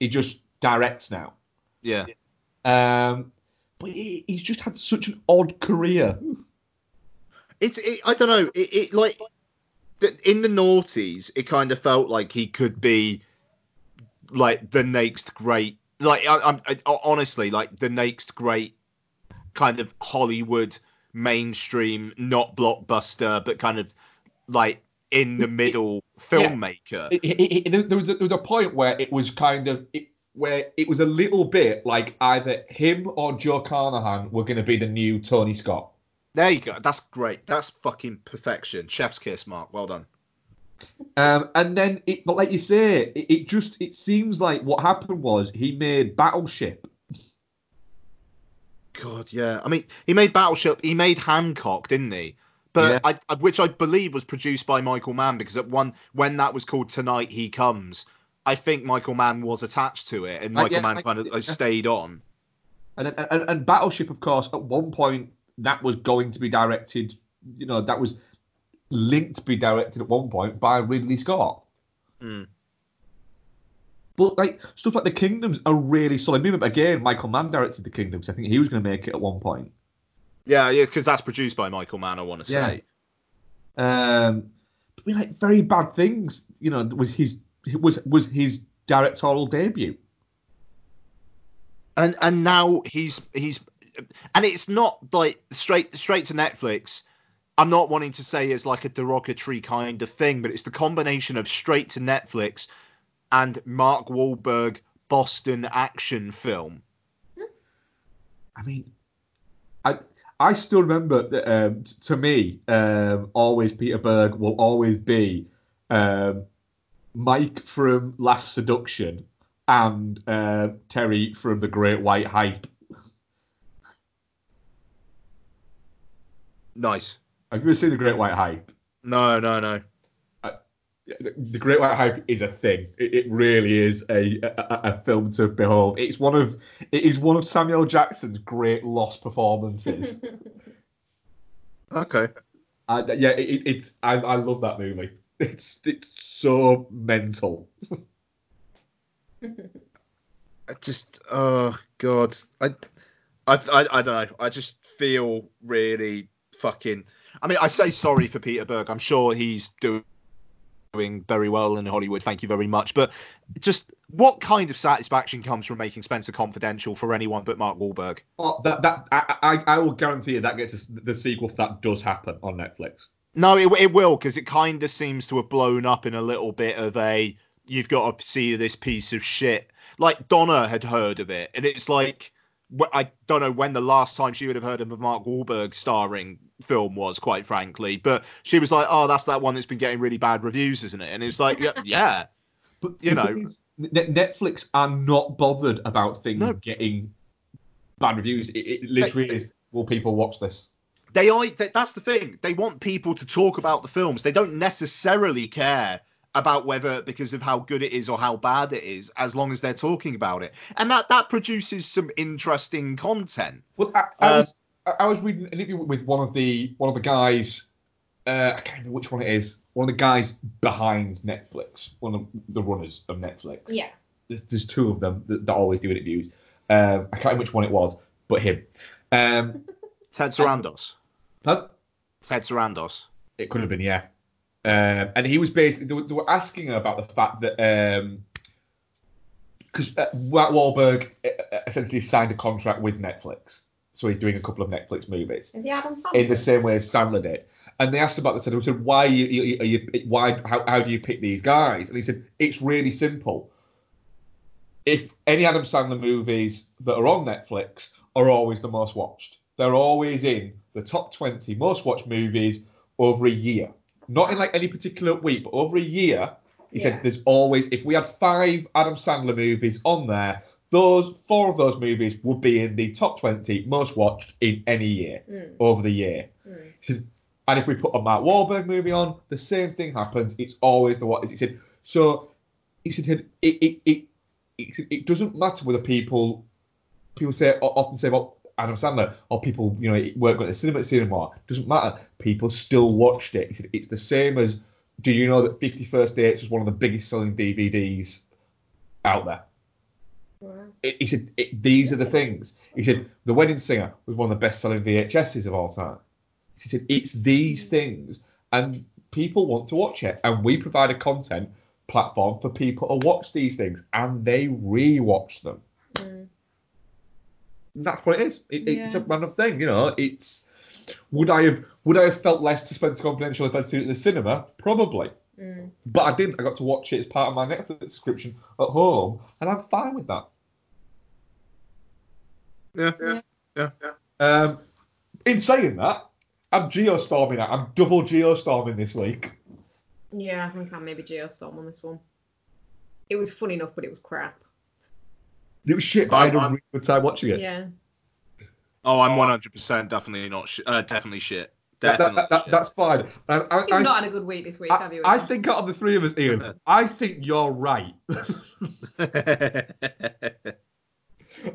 He just directs now. Yeah. Um, but he, he's just had such an odd career. It's it, I don't know. It, it like in the noughties, it kind of felt like he could be like the next great. Like I, I'm I, honestly like the next great kind of Hollywood mainstream, not blockbuster, but kind of like in the middle filmmaker. It, it, it, there, was a, there was a point where it was kind of it, where it was a little bit like either him or Joe Carnahan were going to be the new Tony Scott. There you go. That's great. That's fucking perfection. Chef's kiss, Mark. Well done. Um, and then, it, but like you say, it, it just it seems like what happened was he made Battleship. God, yeah. I mean, he made Battleship. He made Hancock, didn't he? But I, I, which I believe was produced by Michael Mann because at one when that was called Tonight He Comes, I think Michael Mann was attached to it, and Like, Michael yeah, Mann like- kind of uh, stayed on. And, and and Battleship, of course, at one point that was going to be directed. You know, that was linked to be directed at one point by Ridley Scott. Mm. But like stuff like the Kingdoms are really solid. Remember again, Michael Mann directed the Kingdoms. I think he was going to make it at one point. Yeah, yeah, because that's produced by Michael Mann. I want to Yeah. say. Um, but we like very bad things. You know, was his was was his directorial debut. and and now he's he's and it's not like straight straight to Netflix. I'm not wanting to say it's like a derogatory kind of thing, but it's the combination of straight to Netflix and Mark Wahlberg Boston action film. I mean, I I still remember that um, to me, um, always Peter Berg will always be um, Mike from Last Seduction and uh, Terry from The Great White Hype. Nice. Have you ever seen The Great White Hype? No, no, no. The Great White Hype is a thing. It, it really is a, a a film to behold. It's one of it is one of Samuel Jackson's great lost performances. *laughs* Okay. Uh, yeah, it- it's I, I love that movie. It's it's so mental. *laughs* I just oh god, I, I, I, I don't know. I just feel really fucking. I mean, I say sorry for Peter Berg. I'm sure he's doing doing very well in Hollywood. Thank you very much. But just what kind of satisfaction comes from making Spencer Confidential for anyone but Mark Wahlberg? Oh, that that I, I I will guarantee you that gets the sequel if that does happen on Netflix. No, it, it will because it kind of seems to have blown up in a little bit of a you've got to see this piece of shit. Like Donna had heard of it, and it's like I don't know when the last time she would have heard of a Mark Wahlberg starring film was, quite frankly. But she was like, "Oh, that's that one that's been getting really bad reviews, isn't it?" And it's like, yeah, yeah. But you know, Netflix are not bothered about things getting bad reviews. It, it literally is. Will people watch this? They are. that- That's the thing. They want people to talk about the films. They don't necessarily care about whether because of how good it is or how bad it is, as long as they're talking about it, and that that produces some interesting content. Well, I, I Um, was I I was reading an interview with one of the one of the guys. Uh, I can't remember which one it is. One of the guys behind Netflix, one of the runners of Netflix. Yeah. There's, there's two of them that, that always do interviews. Um, I can't remember which one it was, but him. Um, Ted Sarandos. Pardon? Ted Sarandos. It could have been, yeah. Um, and he was basically they were, they were asking her about the fact that because uh, Mark Wahlberg uh, essentially signed a contract with Netflix, so he's doing a couple of Netflix movies Is he Adam Sandler? in the same way as Sandler did. And they asked about this, and they said, "Why are you, you, are you why how, how do you pick these guys?" And he said, "It's really simple. If any Adam Sandler movies that are on Netflix are always the most watched, they're always in the top 20 most watched movies over a year, not in like any particular week, but over a year." He Yeah. said, "There's always if we had five Adam Sandler movies on there." Those four of those movies would be in the top 20 most watched in any year Mm. over the year. Mm. He said, and if we put a Mark Wahlberg movie on, the same thing happens. It's always the what is. He said, so he said it it it it, it doesn't matter whether people people say often say about Adam Sandler or people you know work at the cinema cinema. Doesn't matter. People still watched it. He said it's the same as. Do you know that Fifty First Dates was one of the biggest selling DVDs out there? It- he said it, these are the things. He said The Wedding Singer was one of the best-selling VHSs of all time. He said it's these mm. things, and people want to watch it, and we provide a content platform for people to watch these things, and they re-watch them. And that's what it is. It, It's a random thing, you know. It's would I have would I have felt less Spencer Confidential if I'd seen it in the cinema? Probably. Mm. But I didn't. I got to watch it as part of my Netflix subscription at home, and I'm fine with that. Yeah, yeah, yeah. yeah. Um, in saying that, I'm geostorming out. I'm double geostorming this week. Yeah, I think I'm maybe Geostorm on this one. It was fun enough, but it was crap. It was shit, but I had a really good time watching it. Yeah. Oh, I'm 100% definitely not. Sh- uh, definitely shit. That- that- Definitely. that- that's fine. And I, You've I, not had a good week this week, I, have you? I think out of the three of us, Ian, *laughs* I think you're right. *laughs*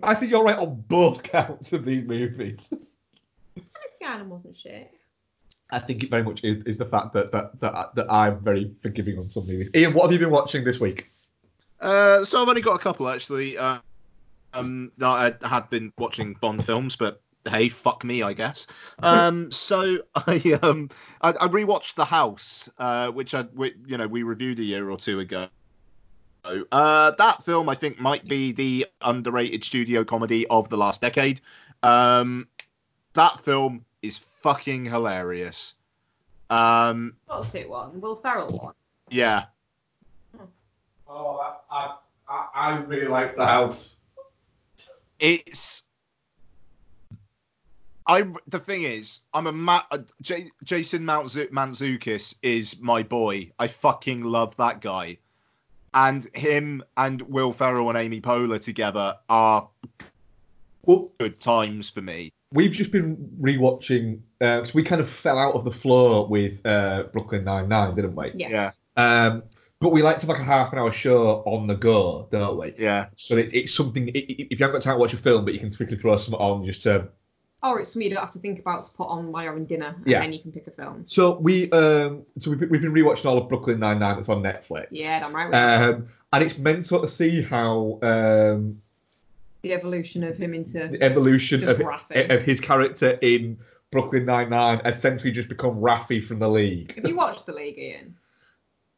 I think you're right on both counts of these movies. Alex Garland wasn't shit. I think it very much is, is the fact that, that that that I'm very forgiving on some movies. Ian, what have you been watching this week? Uh, so I've only got a couple actually. Uh, um, no, I had been watching Bond films, but hey, fuck me, I guess. *laughs* Um, so *laughs* I um I, I rewatched The House, uh, which I we, you know we reviewed a year or two ago. Uh, that film I think might be the underrated studio comedy of the last decade. Um, that film is fucking hilarious. Um, What's it one? Will Ferrell one. yeah, Oh, I I, I really like the house. It's I the thing is I'm a Ma- uh, J- Jason Mountzu- Mantzoukas is my boy. I fucking love that guy. And him and Will Ferrell and Amy Poehler together are good times for me. We've just been rewatching because we kind of fell out of the floor with uh, Brooklyn Nine Nine, didn't we? Yeah. Yeah. Um, but we like to have like a half an hour show on the go, don't we? Yeah. So it, it's something. i- i- If you haven't got time to watch a film, but you can quickly throw something on just to Or it's something you don't have to think about to put on while you're having dinner, and Yeah. then you can pick a film. So we um so we've, been- we've been rewatching all of Brooklyn Nine Nine that's on Netflix. Yeah, damn right. we are. Um, and it's mental to see how um the evolution of him into the evolution of, of his character in Brooklyn Nine Nine essentially just become Rafi from the league. Have you watched The League, Ian?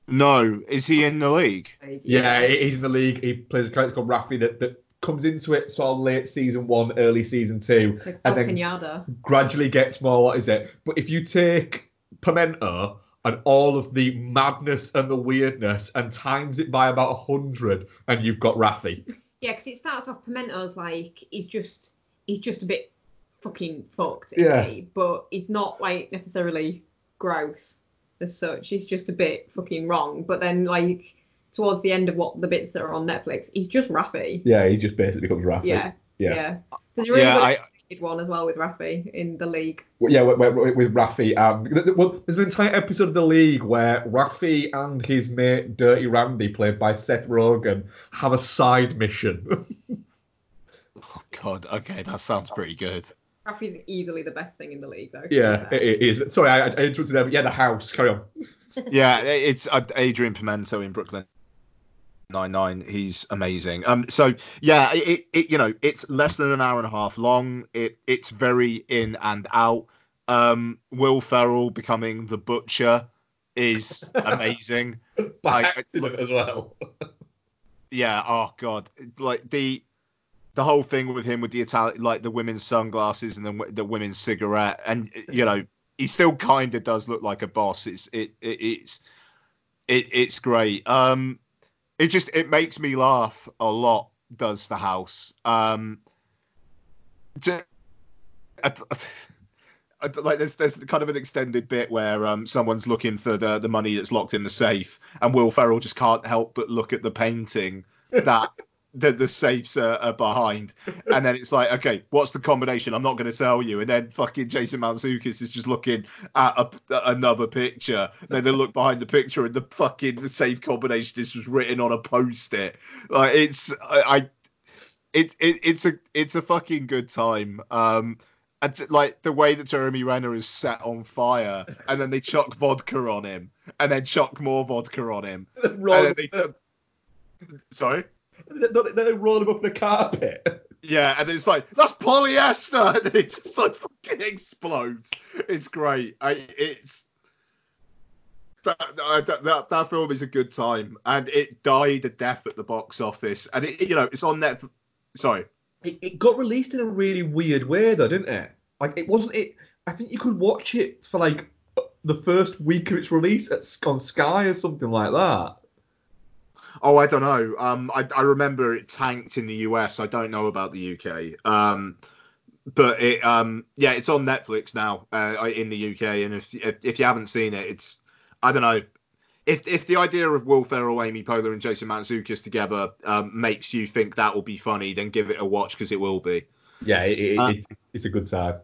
No, is he in the league? Yeah, he- he's in the league. He plays a character called Rafi that, that comes into it sort of late season one, early season two, Like and then Pinata. gradually gets more. What is it? But if you take Pimento and all of the madness and the weirdness and times it by about a hundred, and you've got Rafi. Yeah, because it starts off Pimento's like he's just he's just a bit fucking fucked, isn't Yeah. he? But he's not like necessarily gross as such. He's just a bit fucking wrong. But then like towards the end of what the bits that are on Netflix, he's just Rafi. Yeah, he just basically becomes Rafi. Yeah, yeah. yeah. There's a really Yeah, good I- one as well with Rafi in the league. Well, Yeah, with, with, with Rafi. Um, th- th- well, there's an entire episode of the league where Rafi and his mate Dirty Randy, played by Seth Rogen, have a side mission. *laughs* Oh God, okay, that sounds pretty good. Rafi's easily the best thing in the league though. yeah, it, it is. Sorry, I, I interrupted there, but yeah, the house. Carry on. *laughs* yeah, it's uh, Adrian Pimento in Brooklyn Nine Nine. He's amazing. Um, so yeah, it, it you know it's less than an hour and a half long. It it's very in and out. Um, Will Ferrell becoming the butcher is *laughs* amazing. By I- accident as well. Yeah. Oh god. Like the the whole thing with him with the Italian, like the women's sunglasses and the the women's cigarette, and you know he still kind of does look like a boss. It's it, it it's it it's great. Um, it just it makes me laugh a lot. Does the house? Um, ju- I- I- like there's there's kind of an extended bit where um someone's looking for the the money that's locked in the safe, and Will Ferrell just can't help but look at the painting that. The, the safes are, are behind, and then it's like, okay, what's the combination? I'm not going to tell you. And then fucking Jason Mantzoukas is just looking at a, another picture. Then they look behind the picture, and the fucking the safe combination is just written on a post-it. Like it's, I, it, it it's a it's a fucking good time. Um, and like the way that Jeremy Renner is set on fire, and then they chuck vodka on him, and then chuck more vodka on him. *laughs* Then they, they roll him up in a carpet. Yeah, and it's like that's polyester, *laughs* and it just like fucking explodes. It's great. I, it's that, that that that film is a good time, and it died a death at the box office, and it you know it's on Netflix. Sorry, It, it got released in a really weird way though, didn't it? Like it wasn't it. I think you could watch it for like the first week of its release at, on Sky or something like that. Oh, I don't know. Um, I, I remember it tanked in the US. I don't know about the UK. Um, but it um yeah, it's on Netflix now uh, in the UK. And if, if if you haven't seen it, it's I don't know. If if the idea of Will Ferrell, Amy Poehler, and Jason Mantzoukas together um, makes you think that will be funny, then give it a watch because it will be. Yeah, it, it, Uh, it, it's a good time.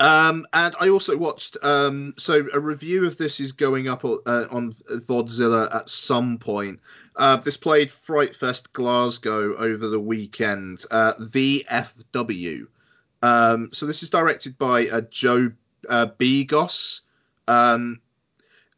Um, and I also watched. Um, so a review of this is going up uh, on Vodzilla at some point. Uh, this played Fright Fest Glasgow over the weekend. Uh, VFW. Um, so this is directed by uh, Joe uh, Begos. Um,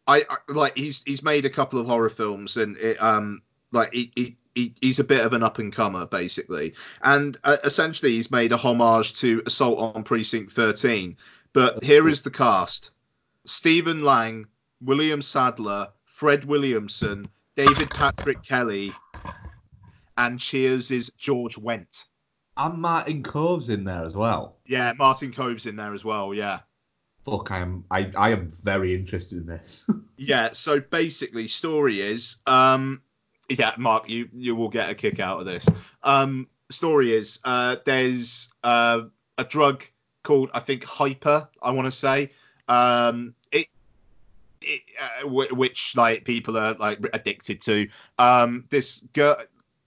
I, I like he's he's made a couple of horror films and it, um like he, he he's a bit of an up and comer basically. And uh, essentially he's made a homage to Assault on Precinct 13 but here is the cast. Stephen Lang William Sadler Fred Williamson David Patrick Kelly and Cheers' is George Wendt. And Martin Kove's in there as well. yeah Martin Kove's in there as well yeah. Fuck, I am I, I am very interested in this. *laughs* Yeah, so basically, story is, um, yeah, Mark, you you will get a kick out of this. Um, story is, uh, there's uh, a drug called I think Hyper, I want to say, um, it, it uh, w- which like people are like addicted to. Um, this girl,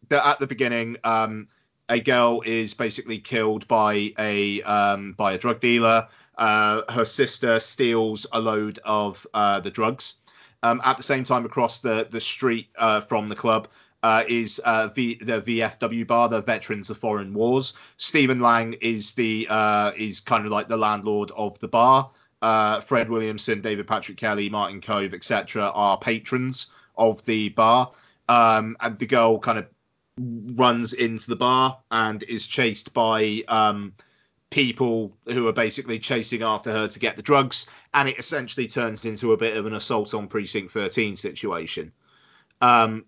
at the beginning, um, a girl is basically killed by a um, by a drug dealer. Uh, her sister steals a load of uh, the drugs. Um, at the same time, across the the street uh, from the club uh, is uh, v, the VFW bar, the Veterans of Foreign Wars. Stephen Lang is the uh, is kind of like the landlord of the bar. Uh, Fred Williamson, David Patrick Kelly, Martin Kove, etc. are patrons of the bar. Um, and the girl kind of runs into the bar and is chased by um, people who are basically chasing after her to get the drugs, and it essentially turns into a bit of an assault on precinct 13 situation. Um,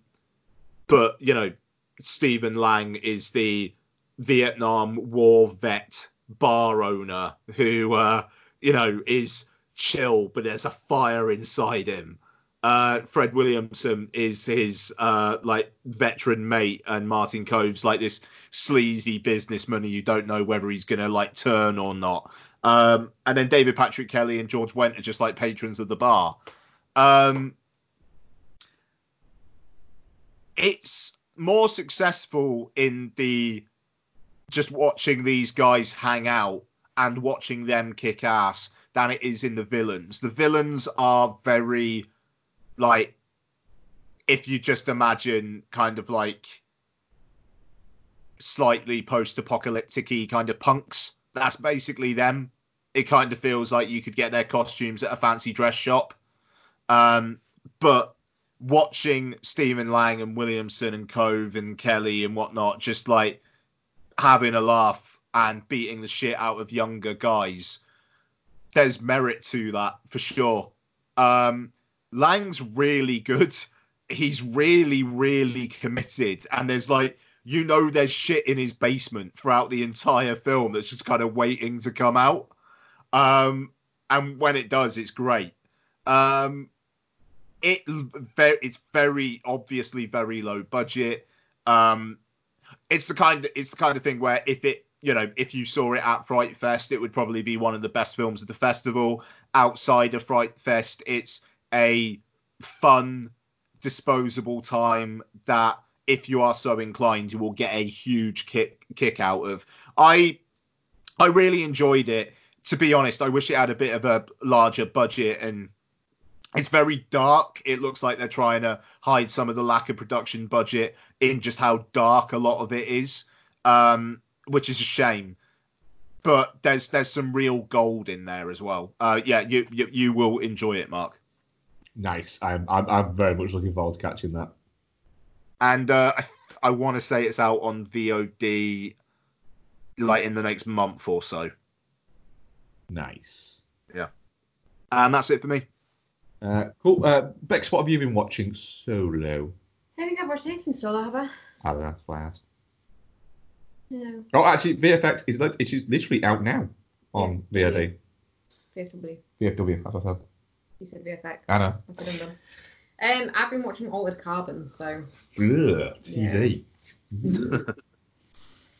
but you know, Stephen Lang is the Vietnam War vet bar owner who, uh, you know, is chill, but there's a fire inside him. Uh, Fred Williamson is his uh, like veteran mate, and Martin Kove's like this sleazy businessman you don't know whether he's gonna like turn or not. Um, and then David Patrick Kelly and George Wendt are just like patrons of the bar. Um, it's more successful in the just watching these guys hang out and watching them kick ass than it is in the villains. The villains are very like if you just imagine kind of like slightly post-apocalyptic kind of punks. That's basically them. It kind of feels like you could get their costumes at a fancy dress shop. Um, but watching Stephen Lang and Williamson and Kove and Kelly and whatnot just like having a laugh and beating the shit out of younger guys there's merit to that for sure. Um, Lang's really good. He's really, really committed, and there's like you know there's shit in his basement throughout the entire film that's just kind of waiting to come out. Um, and when it does, it's great. Um, it it's very obviously very low budget. Um, it's the kind it's the kind of thing where if it you know if you saw it at Fright Fest, it would probably be one of the best films of the festival. Outside of Fright Fest, it's a fun, disposable time that if you are so inclined, you will get a huge kick kick out of. I I really enjoyed it. To be honest, I wish it had a bit of a larger budget and it's very dark. It looks like they're trying to hide some of the lack of production budget in just how dark a lot of it is, um, which is a shame. But there's there's some real gold in there as well. Uh, yeah, you, you you will enjoy it, Mark. Nice. I'm I'm, I'm very much looking forward to catching that. And uh, I I want to say it's out on VOD like in the next month or so. Nice. Yeah. And that's it for me. Uh, cool. Uh, Bex, what have you been watching solo? I don't think I've watched anything solo, have I? I don't know. That's why I asked. No. Oh, actually, VFX is li- it is literally out now on VOD. VFW. VFW. That's what I said. You said VFX. I know. That's what I'm done. Um, I've been watching Altered Carbon, so Ugh, TV. *laughs*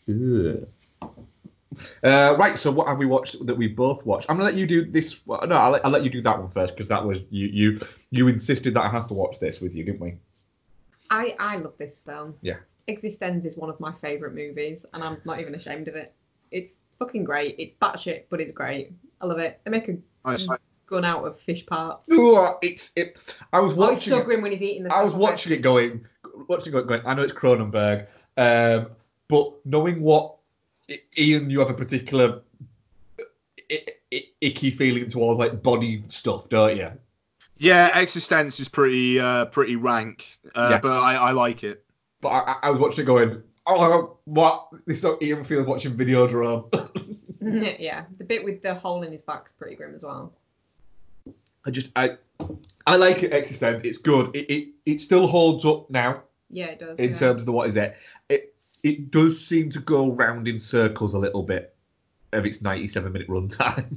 Ugh. Uh, right, so what have we watched that we both watched? I'm gonna let you do this. Well, no, I'll let, I'll let you do that one first because that was you you you insisted that I have to watch this with you, didn't we? I I love this film. Yeah. Existenz is one of my favourite movies, and I'm not even ashamed of it. It's fucking great. It's batshit, but it's great. I love it. They make a Nice. Gun out of fish parts. Ooh, it's it. I was watching. Oh, it's watching. so it- grim when he's eating the I was stuff. watching it going, watching it going. I know it's Cronenberg, um, but knowing what Ian, you have a particular i- i- icky feeling towards like body stuff, don't you? Yeah, Existenz is pretty uh, pretty rank, uh, Yeah. but I, I like it. But I, I- I was watching it going, oh, what? This is how Ian feels watching Videodrome. *laughs* *laughs* yeah, the bit with the hole in his back is pretty grim as well. I just, I, I like it. Existenz. It's good. It, it, it still holds up now. Yeah, it does. in yeah. terms of the what is it. It it does seem to go round in circles a little bit of its 97 minute runtime.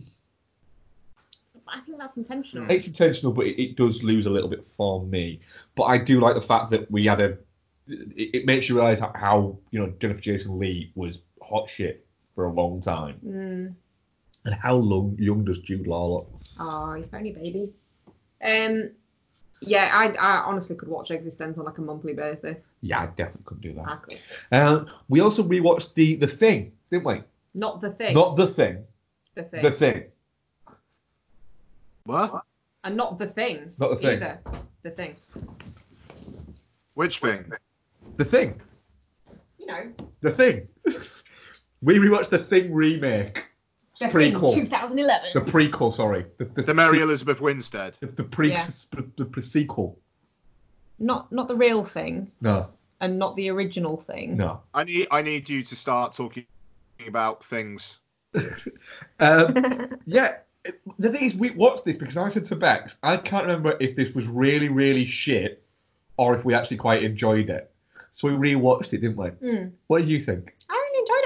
I think that's intentional. it's intentional, but it, it does lose a little bit for me. But I do like the fact that we had a. It, it makes you realise how, how you know Jennifer Jason Lee was hot shit for a long time, Mm. and how long, young does Jude Law look? Oh, he's only a baby. Um, yeah, I, I honestly could watch Existenz on like a monthly basis. Yeah, I definitely couldn't do I could. Um, we also rewatched the the thing, didn't we? Not the thing. Not the thing. the thing. The thing. What? And not the thing. Not the thing. Either. The thing. Which thing? The thing. You know. The thing. we rewatched the Thing remake. The thing. prequel. 2011. The prequel, sorry. The, the, The Mary Elizabeth Winstead. the, the pre Yeah. the, pre sequel. Not not the real thing, No, and not the original thing. no. I need I need you to start talking about things. *laughs* Um, yeah. The thing is, we watched this because I said to Bex, I can't remember if this was really, really shit or if we actually quite enjoyed it. So we rewatched it, didn't we? Mm. What did you think? I really enjoyed it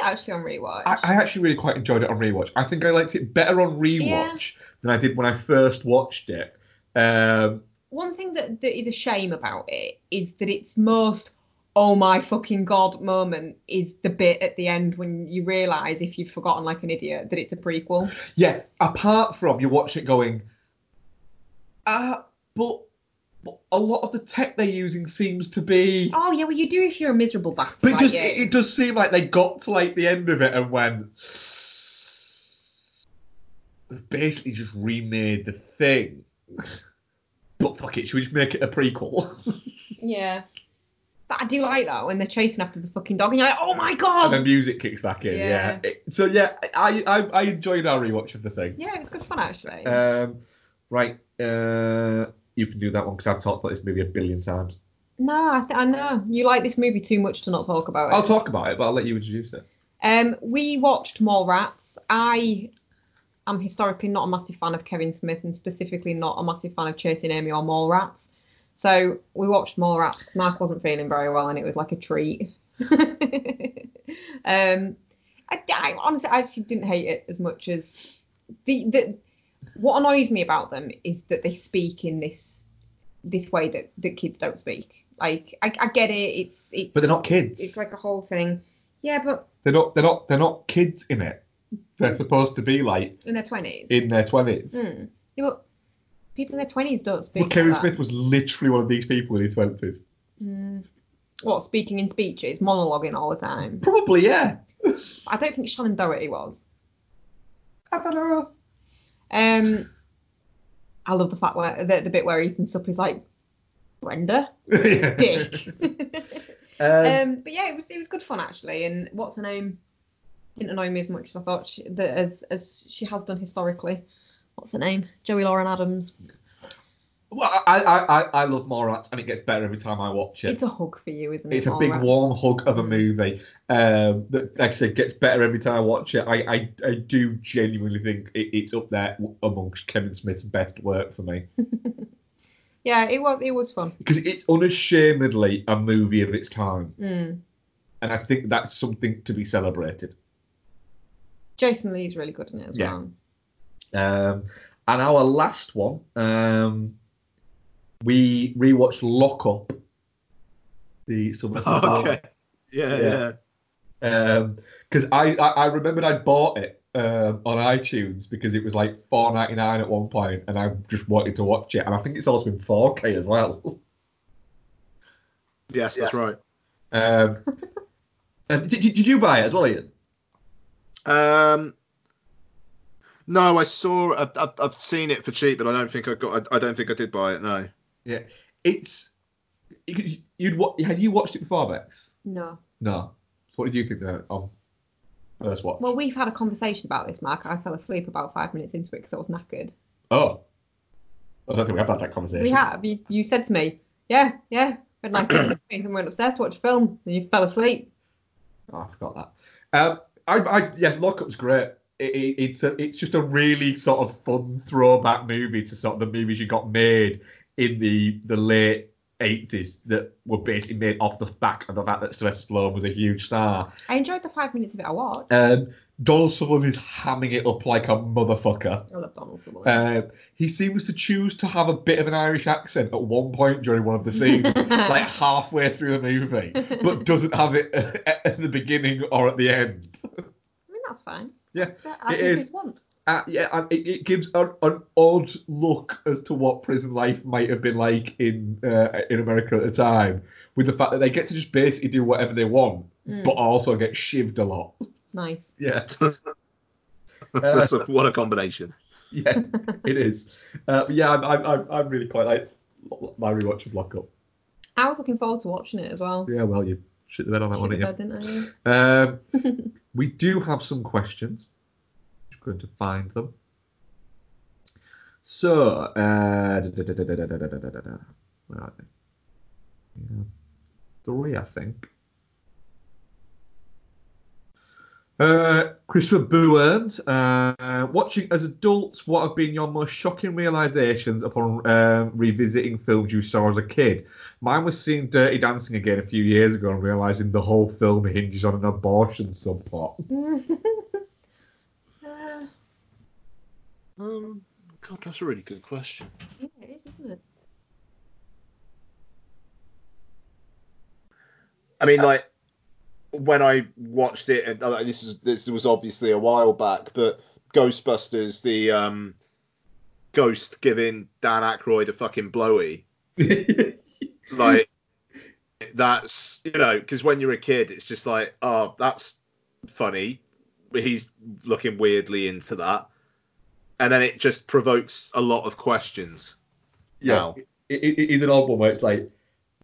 actually on rewatch. I, I actually really quite enjoyed it on rewatch. I think I liked it better on rewatch Yeah. than I did when I first watched it. Um, One thing that, that is a shame about it is that its most oh my fucking god moment is the bit at the end when you realise if you've forgotten like an idiot that it's a prequel. yeah, apart from you watch it going, ah, but, but a lot of the tech they're using seems to be. Oh yeah, well you do if you're a miserable bastard. But it like just you. it, does seem like they got to like the end of it and went "We've basically just remade the thing. but fuck it, should we just make it a prequel? *laughs* Yeah. But I do like that when they're chasing after the fucking dog and you're like, oh my god. and then music kicks back in. Yeah. Yeah. It- so yeah, I, I I enjoyed our rewatch of the thing. Yeah, it was good fun actually. Um, right, uh, you can do that one because I've talked about this movie a billion times. no, I, th- I know you like this movie too much to not talk about it. I'll talk about it, but I'll let you introduce it. Um, we watched Mallrats. I am historically not a massive fan of Kevin Smith and specifically not a massive fan of Chasing Amy or Mallrats. So we watched Mallrats. Mark wasn't feeling very well, and it was like a treat. *laughs* um, I, I honestly, I actually didn't hate it as much as the the. What annoys me about them is that they speak in this this way that that kids don't speak. Like I, I get it. It's it's. But they're not kids. It's like a whole thing. Yeah, but They're not. They're not. They're not kids in it. They're supposed to be like in their twenties. in their twenties. Hmm. Yeah, but people in their twenties don't speak. Well, Kevin like. Smith was literally one of these people in his twenties. Mm. What speaking in speeches, monologuing all the time? Probably, yeah. I don't think Shannen Doherty was. I don't know. Um, I love the fact where the, the bit where Ethan's up is like Brenda, *laughs* dick. *laughs* Um, um, but yeah, it was it was good fun actually. And what's her name? Didn't annoy me as much as I thought she, that as as she has done historically. What's her name? Joey Lauren Adams. Well, I, I, I, I love Mallrats, and it gets better every time I watch it. It's a hug for you, isn't it? It's a big Mallrats? warm hug of a movie um, that, like I said, gets better every time I watch it. I, I, I do genuinely think it, it's up there amongst Kevin Smith's best work for me *laughs* Yeah, it was it was fun. because it's unashamedly a movie of its time, Mm. and I think that's something to be celebrated. Jason Lee's really good in it as Yeah. well. Um, and our last one, um, we rewatched Lock Up. The Sylvester Stallone. Okay. Yeah, yeah. Because I, I I remembered I'd bought it um, on iTunes because it was like four ninety nine at one point, and I just wanted to watch it. And I think it's also in 4K as well. Yes, that's right. Um, did, did you buy it as well, Ian? Um, no, I saw. I've, I've, I've seen it for cheap, but I don't think I got. I, I don't think I did buy it. No. Yeah, it's you- you'd had you watched it before, Bex? No. No. So what did you think of on first watch? Well, we've had a conversation about this, Mark. I fell asleep about five minutes into it because I was knackered. Oh, I don't think we have had that conversation. We have. You, you said to me, yeah, yeah, we had a nice *coughs* dinner, and we went upstairs to watch a film, and you fell asleep. Oh, I forgot that. Um, I, I yeah, Lockup's great. It, it, it's a, it's just a really sort of fun throwback movie to sort of the movies you got made in the the late 80s that were basically made off the back of the fact that Sylvester Stallone was a huge star. I enjoyed the five minutes of it I watched. Um, Donald Sutherland is hamming it up like a motherfucker. I love Donald Sutherland. Um, he seems to choose to have a bit of an Irish accent at one point during one of the scenes, *laughs* like halfway through the movie, but doesn't have it *laughs* at the beginning or at the end. I mean, that's fine. Yeah, That's it is. want. Uh, yeah, and it, it gives an, an odd look as to what prison life might have been like in uh, in America at the time, with the fact that they get to just basically do whatever they want, Mm. but also get shivved a lot. Nice. *laughs* Yeah. *laughs* That's a, what a combination. yeah, it is. Uh, but yeah, I'm, I'm, I'm, I'm really quite like my rewatch of Lock Up. I was looking forward to watching it as well. Yeah, well, you shit the bed on that one, Shit didn't you? didn't I? Um, *laughs* we do have some questions going to find them. So, uh, where are they? Yeah. Three, I think. Uh, Christopher Burns, uh, watching as adults, what have been your most shocking realizations upon uh, revisiting films you saw as a kid? Mine was seeing Dirty Dancing again a few years ago and realizing the whole film hinges on an abortion subplot. Um, God, that's a really good question. yeah, it is, isn't it? I mean, like when I watched it, and uh, this is this was obviously a while back, but Ghostbusters, the um, ghost giving Dan Aykroyd a fucking blowy, *laughs* like that's you know, because when you're a kid, it's just like, oh, that's funny. He's looking weirdly into that, and then it just provokes a lot of questions. Yeah, Now. it, it, it is an odd one where it's like,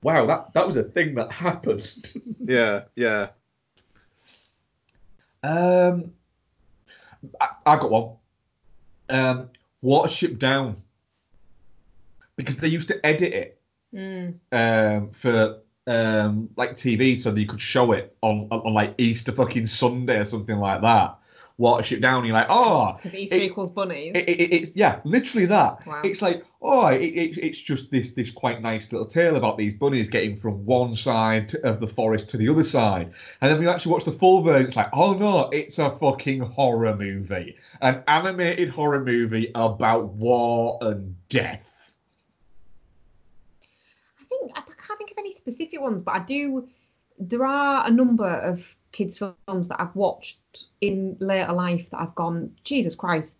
wow, that, that was a thing that happened. *laughs* Yeah, yeah. Um, I, I got one. Um, Watership Down, because they used to edit it Mm. um, for um, like TV, so that you could show it on, on, on like Easter fucking Sunday or something like that. Watership Down. You're like, ah, *laughs* oh, Because Easter it- equals bunnies. it, it, it's yeah, literally that. Wow. It's like, oh, it, it, it's just this this quite nice little tale about these bunnies getting from one side of the forest to the other side, and then you actually watch the full version, it's like, oh no, it's a fucking horror movie, an animated horror movie about war and death. I think I can't think of any specific ones, but I do. There are a number of kids' films that I've watched in later life that I've gone, Jesus Christ,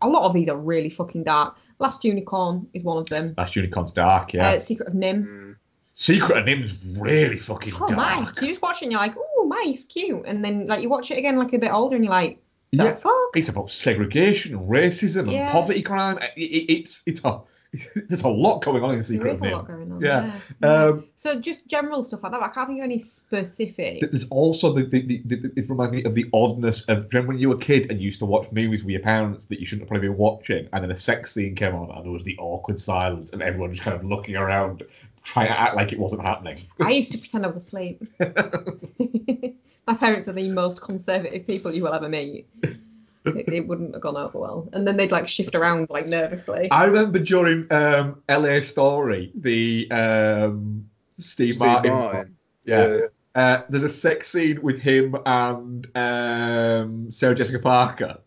a lot of these are really fucking dark. Last Unicorn is one of them. That's Unicorn's dark, yeah. Uh, Secret of NIMH. Secret of NIMH's really fucking Oh my! dark. You just watch it and you're like, oh, mice, cute, and then like you watch it again like a bit older and you're like, Yeah, it's about segregation and racism and poverty crime. It, it, it's it's a *laughs* there's a lot going on in Secret there of is a lot going on. Yeah. yeah. Um, So just general stuff like that. I can't think of any specific. Th- There's also the, the, the, the it reminds me of the oddness of when you were a kid and you used to watch movies with your parents that you shouldn't have probably been watching, and then a sex scene came on and there was the awkward silence and everyone just kind of looking around, trying to act like it wasn't happening. I used to pretend I was asleep. *laughs* *laughs* My parents are the most conservative people you will ever meet. It, it wouldn't have gone over well. And then they'd like shift around like nervously. I remember during um, LA Story, the um, Steve, Steve Martin, Martin. yeah. Uh, there's a sex scene with him and um, Sarah Jessica Parker.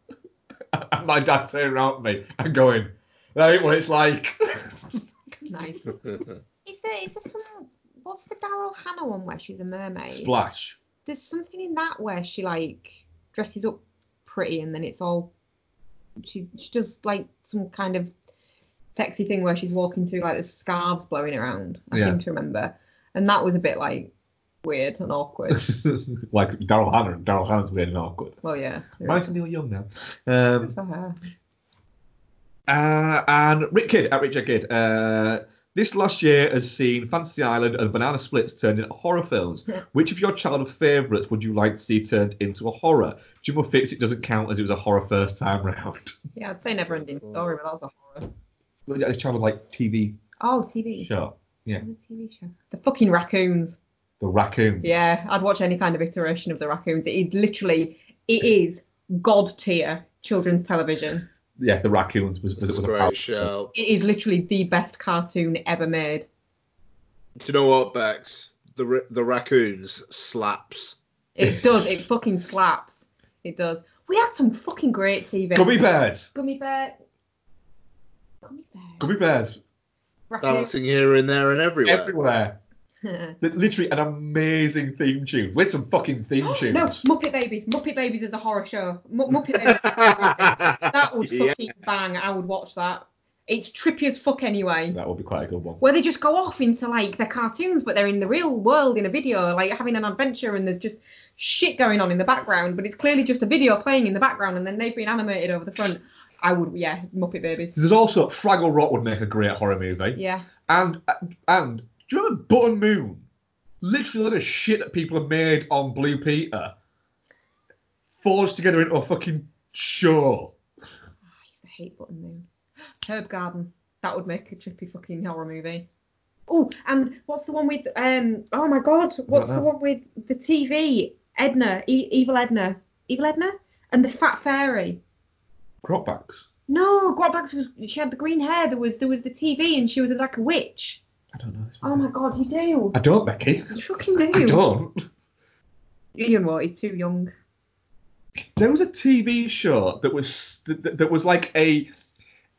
and *laughs* my dad turning around to me and going, "That ain't what it's like." Nice. *laughs* Is there is there some what's the Daryl Hannah one where she's a mermaid? Splash. There's something in that where she like dresses up pretty and then it's all she she does like some kind of sexy thing where she's walking through like the scarves blowing around. I Yeah. seem to remember. And that was a bit like weird and awkward. *laughs* like Daryl Hannah. Daryl Hannah's weird and awkward. well yeah. Mine's Neil Young now. Um, For her. Uh, and Rick Kidd at Richard Kidd. Uh, this last year has seen Fantasy Island and Banana Splits turned into horror films. *laughs* Which of your childhood favourites would you like to see turned into a horror? Jim Fix it doesn't count as it was a horror first time round. *laughs* Yeah, I'd say never ending story, but that was a horror. a childhood like TV Oh, TV. show. Yeah. The TV show. The fucking raccoons. The raccoons. Yeah, I'd watch any kind of iteration of the raccoons. It is literally, it *laughs* is god tier children's television. Yeah, the raccoons was, was, was a Great power- show. It is literally the best cartoon ever made. Do you know what, Bex? The the raccoons slaps. It does. It fucking slaps. It does. We had some fucking great TV. Gummy bears. Gummy bear. Gummy bears. Raccoon. Dancing here and there and everywhere. Everywhere. *laughs* Li- Literally an amazing theme tune. With some fucking theme *gasps* tunes. no, Muppet Babies. Muppet Babies is a horror show. M- Muppet Babies. *laughs* that would Yeah. fucking bang. I would watch that. It's trippy as fuck anyway. That would be quite a good one. where they just go off into like the cartoons, but they're in the real world in a video, like having an adventure, and there's just shit going on in the background, but it's clearly just a video playing in the background, and then they've been animated over the front. I would, yeah, Muppet Babies. There's also Fraggle Rock would make a great horror movie. Yeah. And and do you remember Button Moon? Literally, a lot of shit that people have made on Blue Peter forged together into a fucking show. I used to hate Button Moon. *gasps* Herb Garden. That would make a trippy fucking horror movie. Oh, and what's the one with um? Oh my God, what's the one with the TV? Edna, e- Evil Edna, Evil Edna, and the Fat Fairy. Grotbags. No, Grotbags was she had the green hair. There was there was the TV, and she was like a witch. I don't know. This Oh my God, you do. I don't, Becky. You fucking do. I don't. Ian, what? He's too young. There was a TV show that was that, that was like a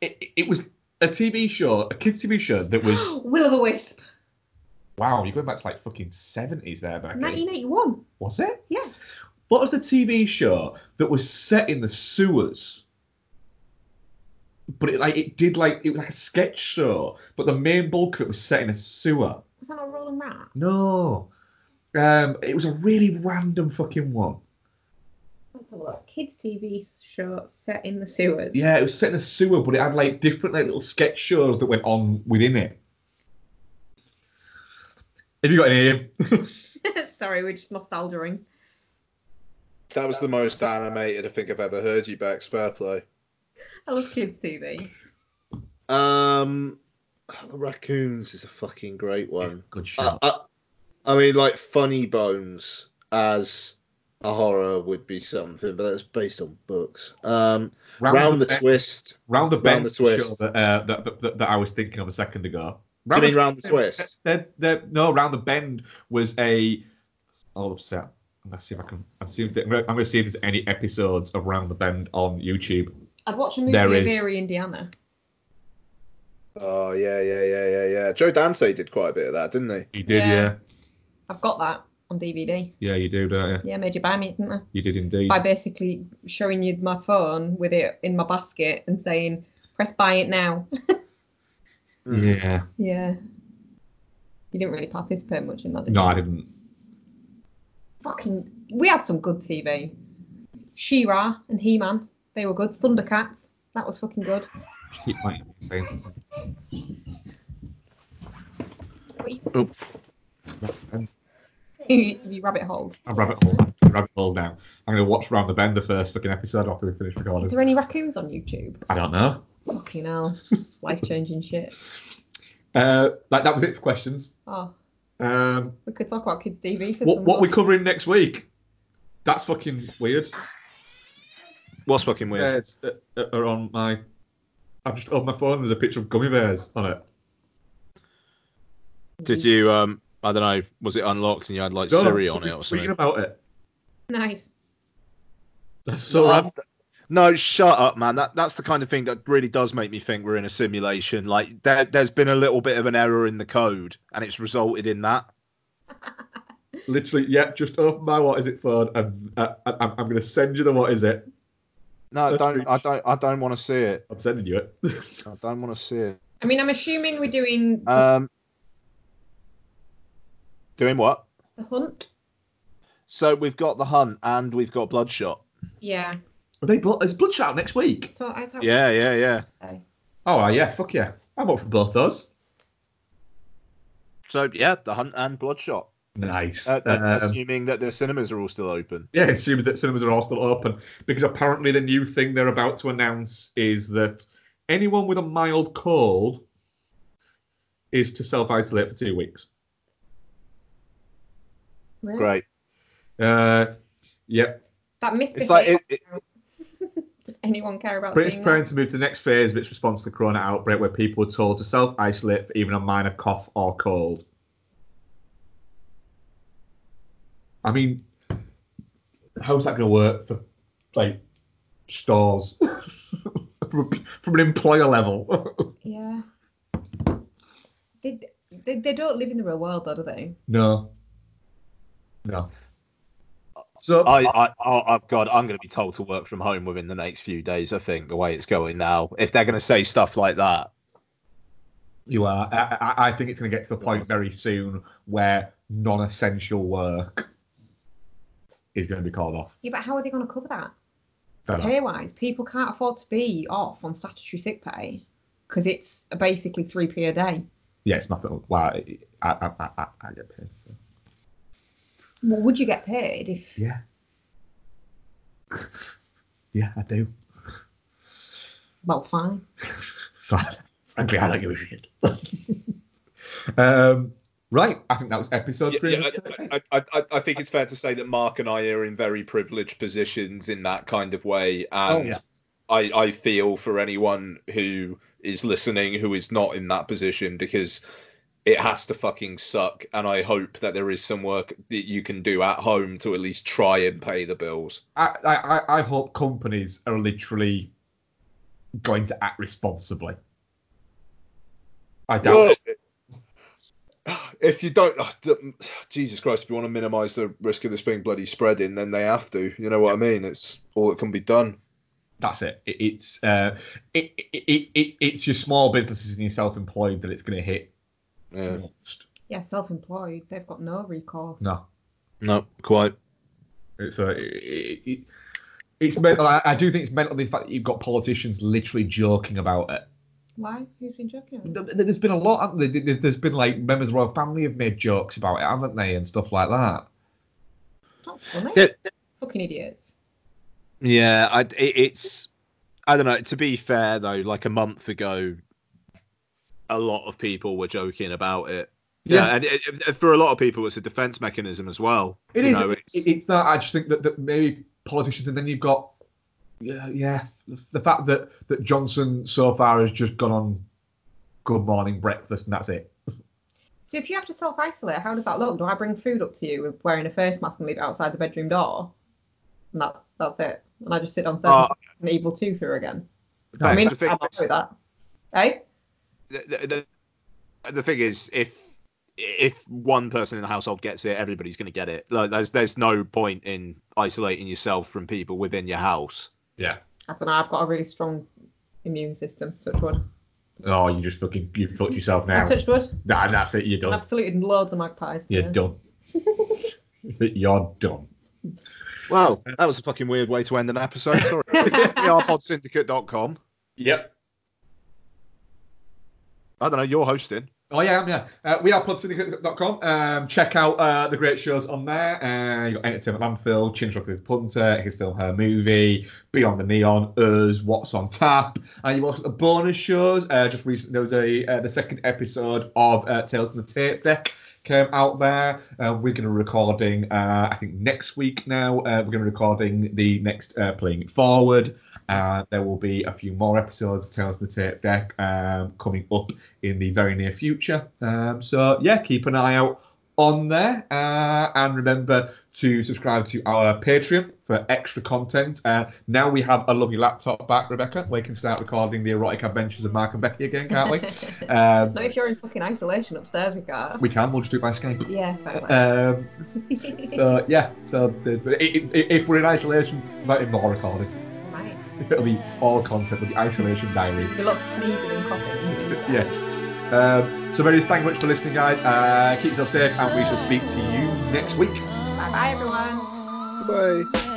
it, it was a TV show, a kids TV show that was *gasps* Will o' the Wisp, wow, you're going back to like fucking seventies there, Becky. 1981. Was it? Yeah. What was the TV show that was set in the sewers? But it like it did like it was like a sketch show, but the main bulk of it was set in a sewer. Was that not Roland Rat? No. Um, it was a really random fucking one. Let's have a look. Kids TV show set in the sewers. Yeah, it was set in a sewer, but it had like different like little sketch shows that went on within it. Have you got any? Ian? *laughs* Sorry, we're just nostalging. That was the most animated I think I've ever heard you, back. Fair play. I love kids TV. Um, the raccoons is a fucking great one. good I, I, I mean, like Funny Bones as a horror would be something, but that's based on books. Um, Round round, the the, twist. Round the bend the is the show twist. that, uh, that, that, that, that I was thinking of a second ago. Do you mean Round the Twist? They're, they're, no, round the bend was a. All upset. I'm gonna see if I can. I'm, seeing, I'm gonna I'm gonna see if there's any episodes of Round the Bend on YouTube. I'd watch a movie There of is. Eerie, Indiana. Oh yeah, yeah, yeah, yeah, yeah. Joe Dante did quite a bit of that, didn't he? He did, Yeah. yeah. I've got that on DVD. Yeah, you do, don't you? Yeah, I made you buy me, didn't I? You did indeed. By basically showing you my phone with it in my basket and saying, press buy it now. *laughs* Hmm. Yeah. yeah. You didn't really participate much in that, did No, you? I didn't. Fucking, we had some good TV. She-Ra and He-Man, they were good. Thundercats, that was fucking good. Just keep playing. saying. What you, Oh. you rabbit hole. I'm rabbit hole. Rabbit hole now. I'm gonna watch Round the Bend the first fucking episode after we finish Is recording. there any raccoons on YouTube? I don't know. Fucking hell. *laughs* Life changing shit. Uh, like that was it for questions. Oh, Um, we could talk about kids' TV for what some what we covering next week? That's fucking weird. What's fucking weird? Bears uh, uh, are on my. I've just opened my phone. There's a picture of gummy bears on it. Did you? Um, I don't know. Was it unlocked and you had like No, Siri on it somebody's or tweeting something? about it. Nice. That's so No, random. No, shut up, man. That that's the kind of thing that really does make me think we're in a simulation. Like there, there's been a little bit of an error in the code, and it's resulted in that. Literally, yeah. Just open my what is it phone, and uh, I, I'm, I'm gonna send you the what is it. No, That's don't. pretty- I don't. I don't want to see it. I'm sending you it. I don't want to see it. I mean, I'm assuming we're doing Um, doing what? the hunt. So we've got the hunt and we've got bloodshot. Yeah. Are they blood? Is Bloodshot next week? So I thought. Yeah, yeah, yeah. Okay. Oh uh, yeah, fuck yeah. I'm up for both those. So yeah, the hunt and bloodshot. Nice. Uh, Um, assuming that the cinemas are all still open. Yeah, assuming that cinemas are all still open because apparently the new thing they're about to announce is that anyone with a mild cold is to self isolate for two weeks. Really? Great. Uh, yep. That misbehaved. It's like it, it, *laughs* Does anyone care about British seeing preparing that? to move to the next phase of its response to the corona outbreak, where people are told to self isolate for even a minor cough or cold. I mean, how's that going to work for like stores *laughs* from, from an employer level? *laughs* Yeah. They, they, they don't live in the real world, though, do they? no, no. So I, I, oh, oh, God, I'm going to be told to work from home within the next few days. I think the way it's going now. If they're going to say stuff like that, You are. I, I, I think it's going to get to the point very soon where non-essential work is going to be called off. Yeah, but how are they going to cover that? Pay wise, people can't afford to be off on statutory sick pay because it's basically 3p a day. Yeah, it's nothing. Well, I, I, I, I, I get paid. So. Well, would you get paid if. Yeah. Yeah, I do. Well, fine. *laughs* So, frankly, I don't give a shit. *laughs* um, right, I think that was episode Yeah, three. yeah, I, I, I, I think it's fair to say that Mark and I are in very privileged positions in that kind of way, oh, and yeah. I, I feel for anyone who is listening who is not in that position because it has to fucking suck, and I hope that there is some work that you can do at home to at least try and pay the bills. I, I, I- hope companies are literally going to act responsibly. I doubt Well, it. If you don't, oh, the- Jesus Christ, if you want to minimise the risk of this being bloody spreading, then they have to. You know what I mean? It's all that can be done. That's it. it it's uh, it, it, it, it, it's your small businesses and your self-employed that it's going to hit. Yeah. most. Yeah, self employed, they've got no recourse. No, No, quite. it's uh, it, it, it, it's mental. I, I do think it's mental the fact that you've got politicians literally joking about it. Why? Who's been joking? about it? Th- There's been a lot. there? There- There's been like members of the royal family have made jokes about it, haven't they, and stuff like that. Not funny. Yeah. Fucking idiots. Yeah, I, it, it's. I don't know. To be fair though, like a month ago, a lot of people were joking about it. Yeah, Yeah. and it, it- for a lot of people, it's a defense mechanism as well. It you is. know, it, it's that. I just think that, that maybe politicians, and then you've got, yeah, yeah, the, the fact that that Johnson so far has just gone on Good Morning Breakfast, and that's it. So if you have to self isolate, how does that look? Do I bring food up to you with wearing a face mask and leave it outside the bedroom door? And that that's it. And I just sit on Uh, an evil toother again. Bex, I mean, the thing I'm all right with that. Hey? the, the, the, the thing is, if if one person in the household gets it, everybody's going to get it. Like, there's there's no point in isolating yourself from people within your house. Yeah. I don't know, I've got a really strong immune system, touch wood. Oh, you just fucking you fucked yourself now. I touched wood. Nah, that's it. You're I've done. absolutely loads of magpies. You're yeah. done. *laughs* You're done. Well, that was a fucking weird way to end an episode. Sorry. *laughs* PRPodsyndicate.com. Yep. I don't know. You're hosting. Oh yeah, yeah. Uh, we are podsyndicate.com. Um, check out uh, the great shows on there. Uh, you got Entertainment Landfill, Chin Rock with Punter, his film, her movie, Beyond the Neon, Us, What's on Tap, and you also got the bonus shows. Uh, just recently, there was a uh, the second episode of uh, Tales from the Tape Deck came out there. Uh, we're going to be recording, uh, I think next week now. Uh, we're going to be recording the next uh, Playing Forward. Uh, there will be a few more episodes of Tales from the Tape Deck um, coming up in the very near future. Um, so yeah, keep an eye out on there, uh, and remember to subscribe to our Patreon for extra content. Uh, now we have a lovely laptop back, Rebecca. We can start recording the erotic adventures of Mark and Becky again, can't we? *laughs* um, Not if you're in fucking isolation upstairs, we can't. we can. We'll just do it by Skype. Yeah. Um, so yeah, so the, the- i- i- if we're in isolation, we might be more recording. Right. *laughs* It'll be all content with the isolation diaries. There's a lot of sneezing and coughing. in the *laughs* Yes. Um, so very thank you much for listening, guys. Uh, keep yourself safe, and we shall speak to you next week. Bye bye, everyone. Bye.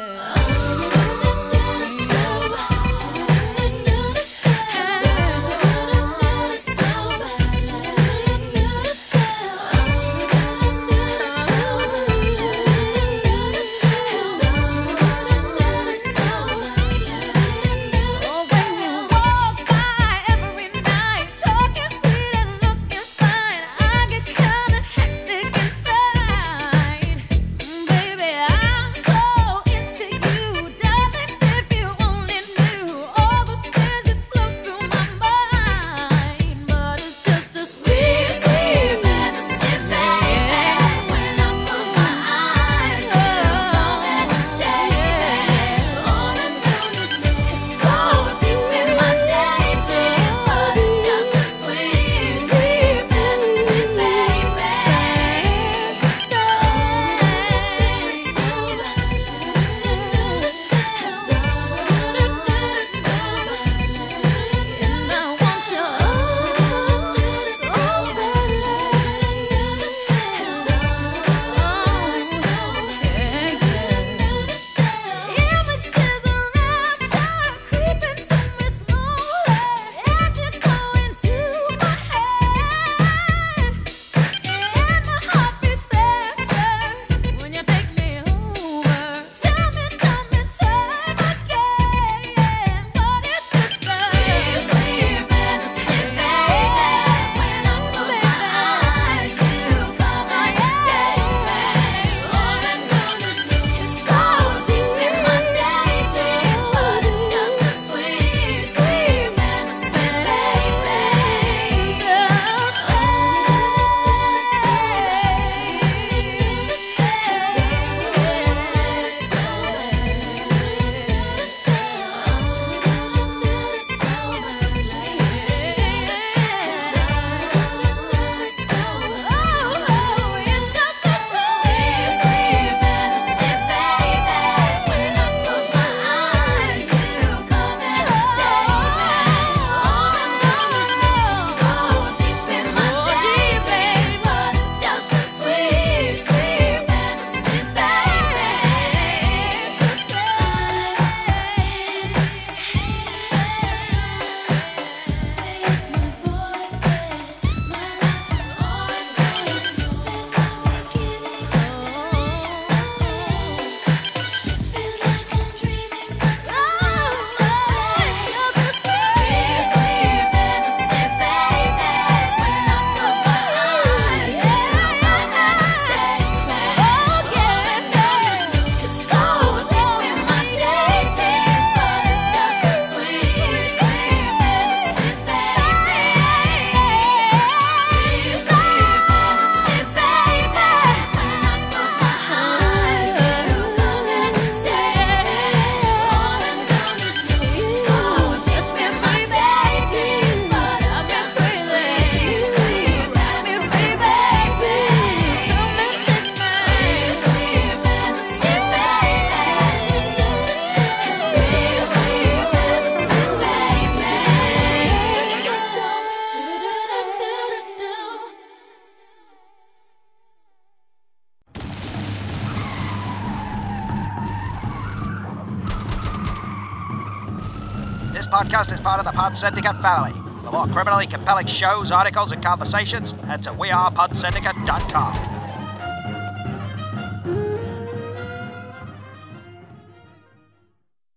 Syndicate family. For more criminally compelling shows, articles, and conversations, head to wearepodsyndicate.com.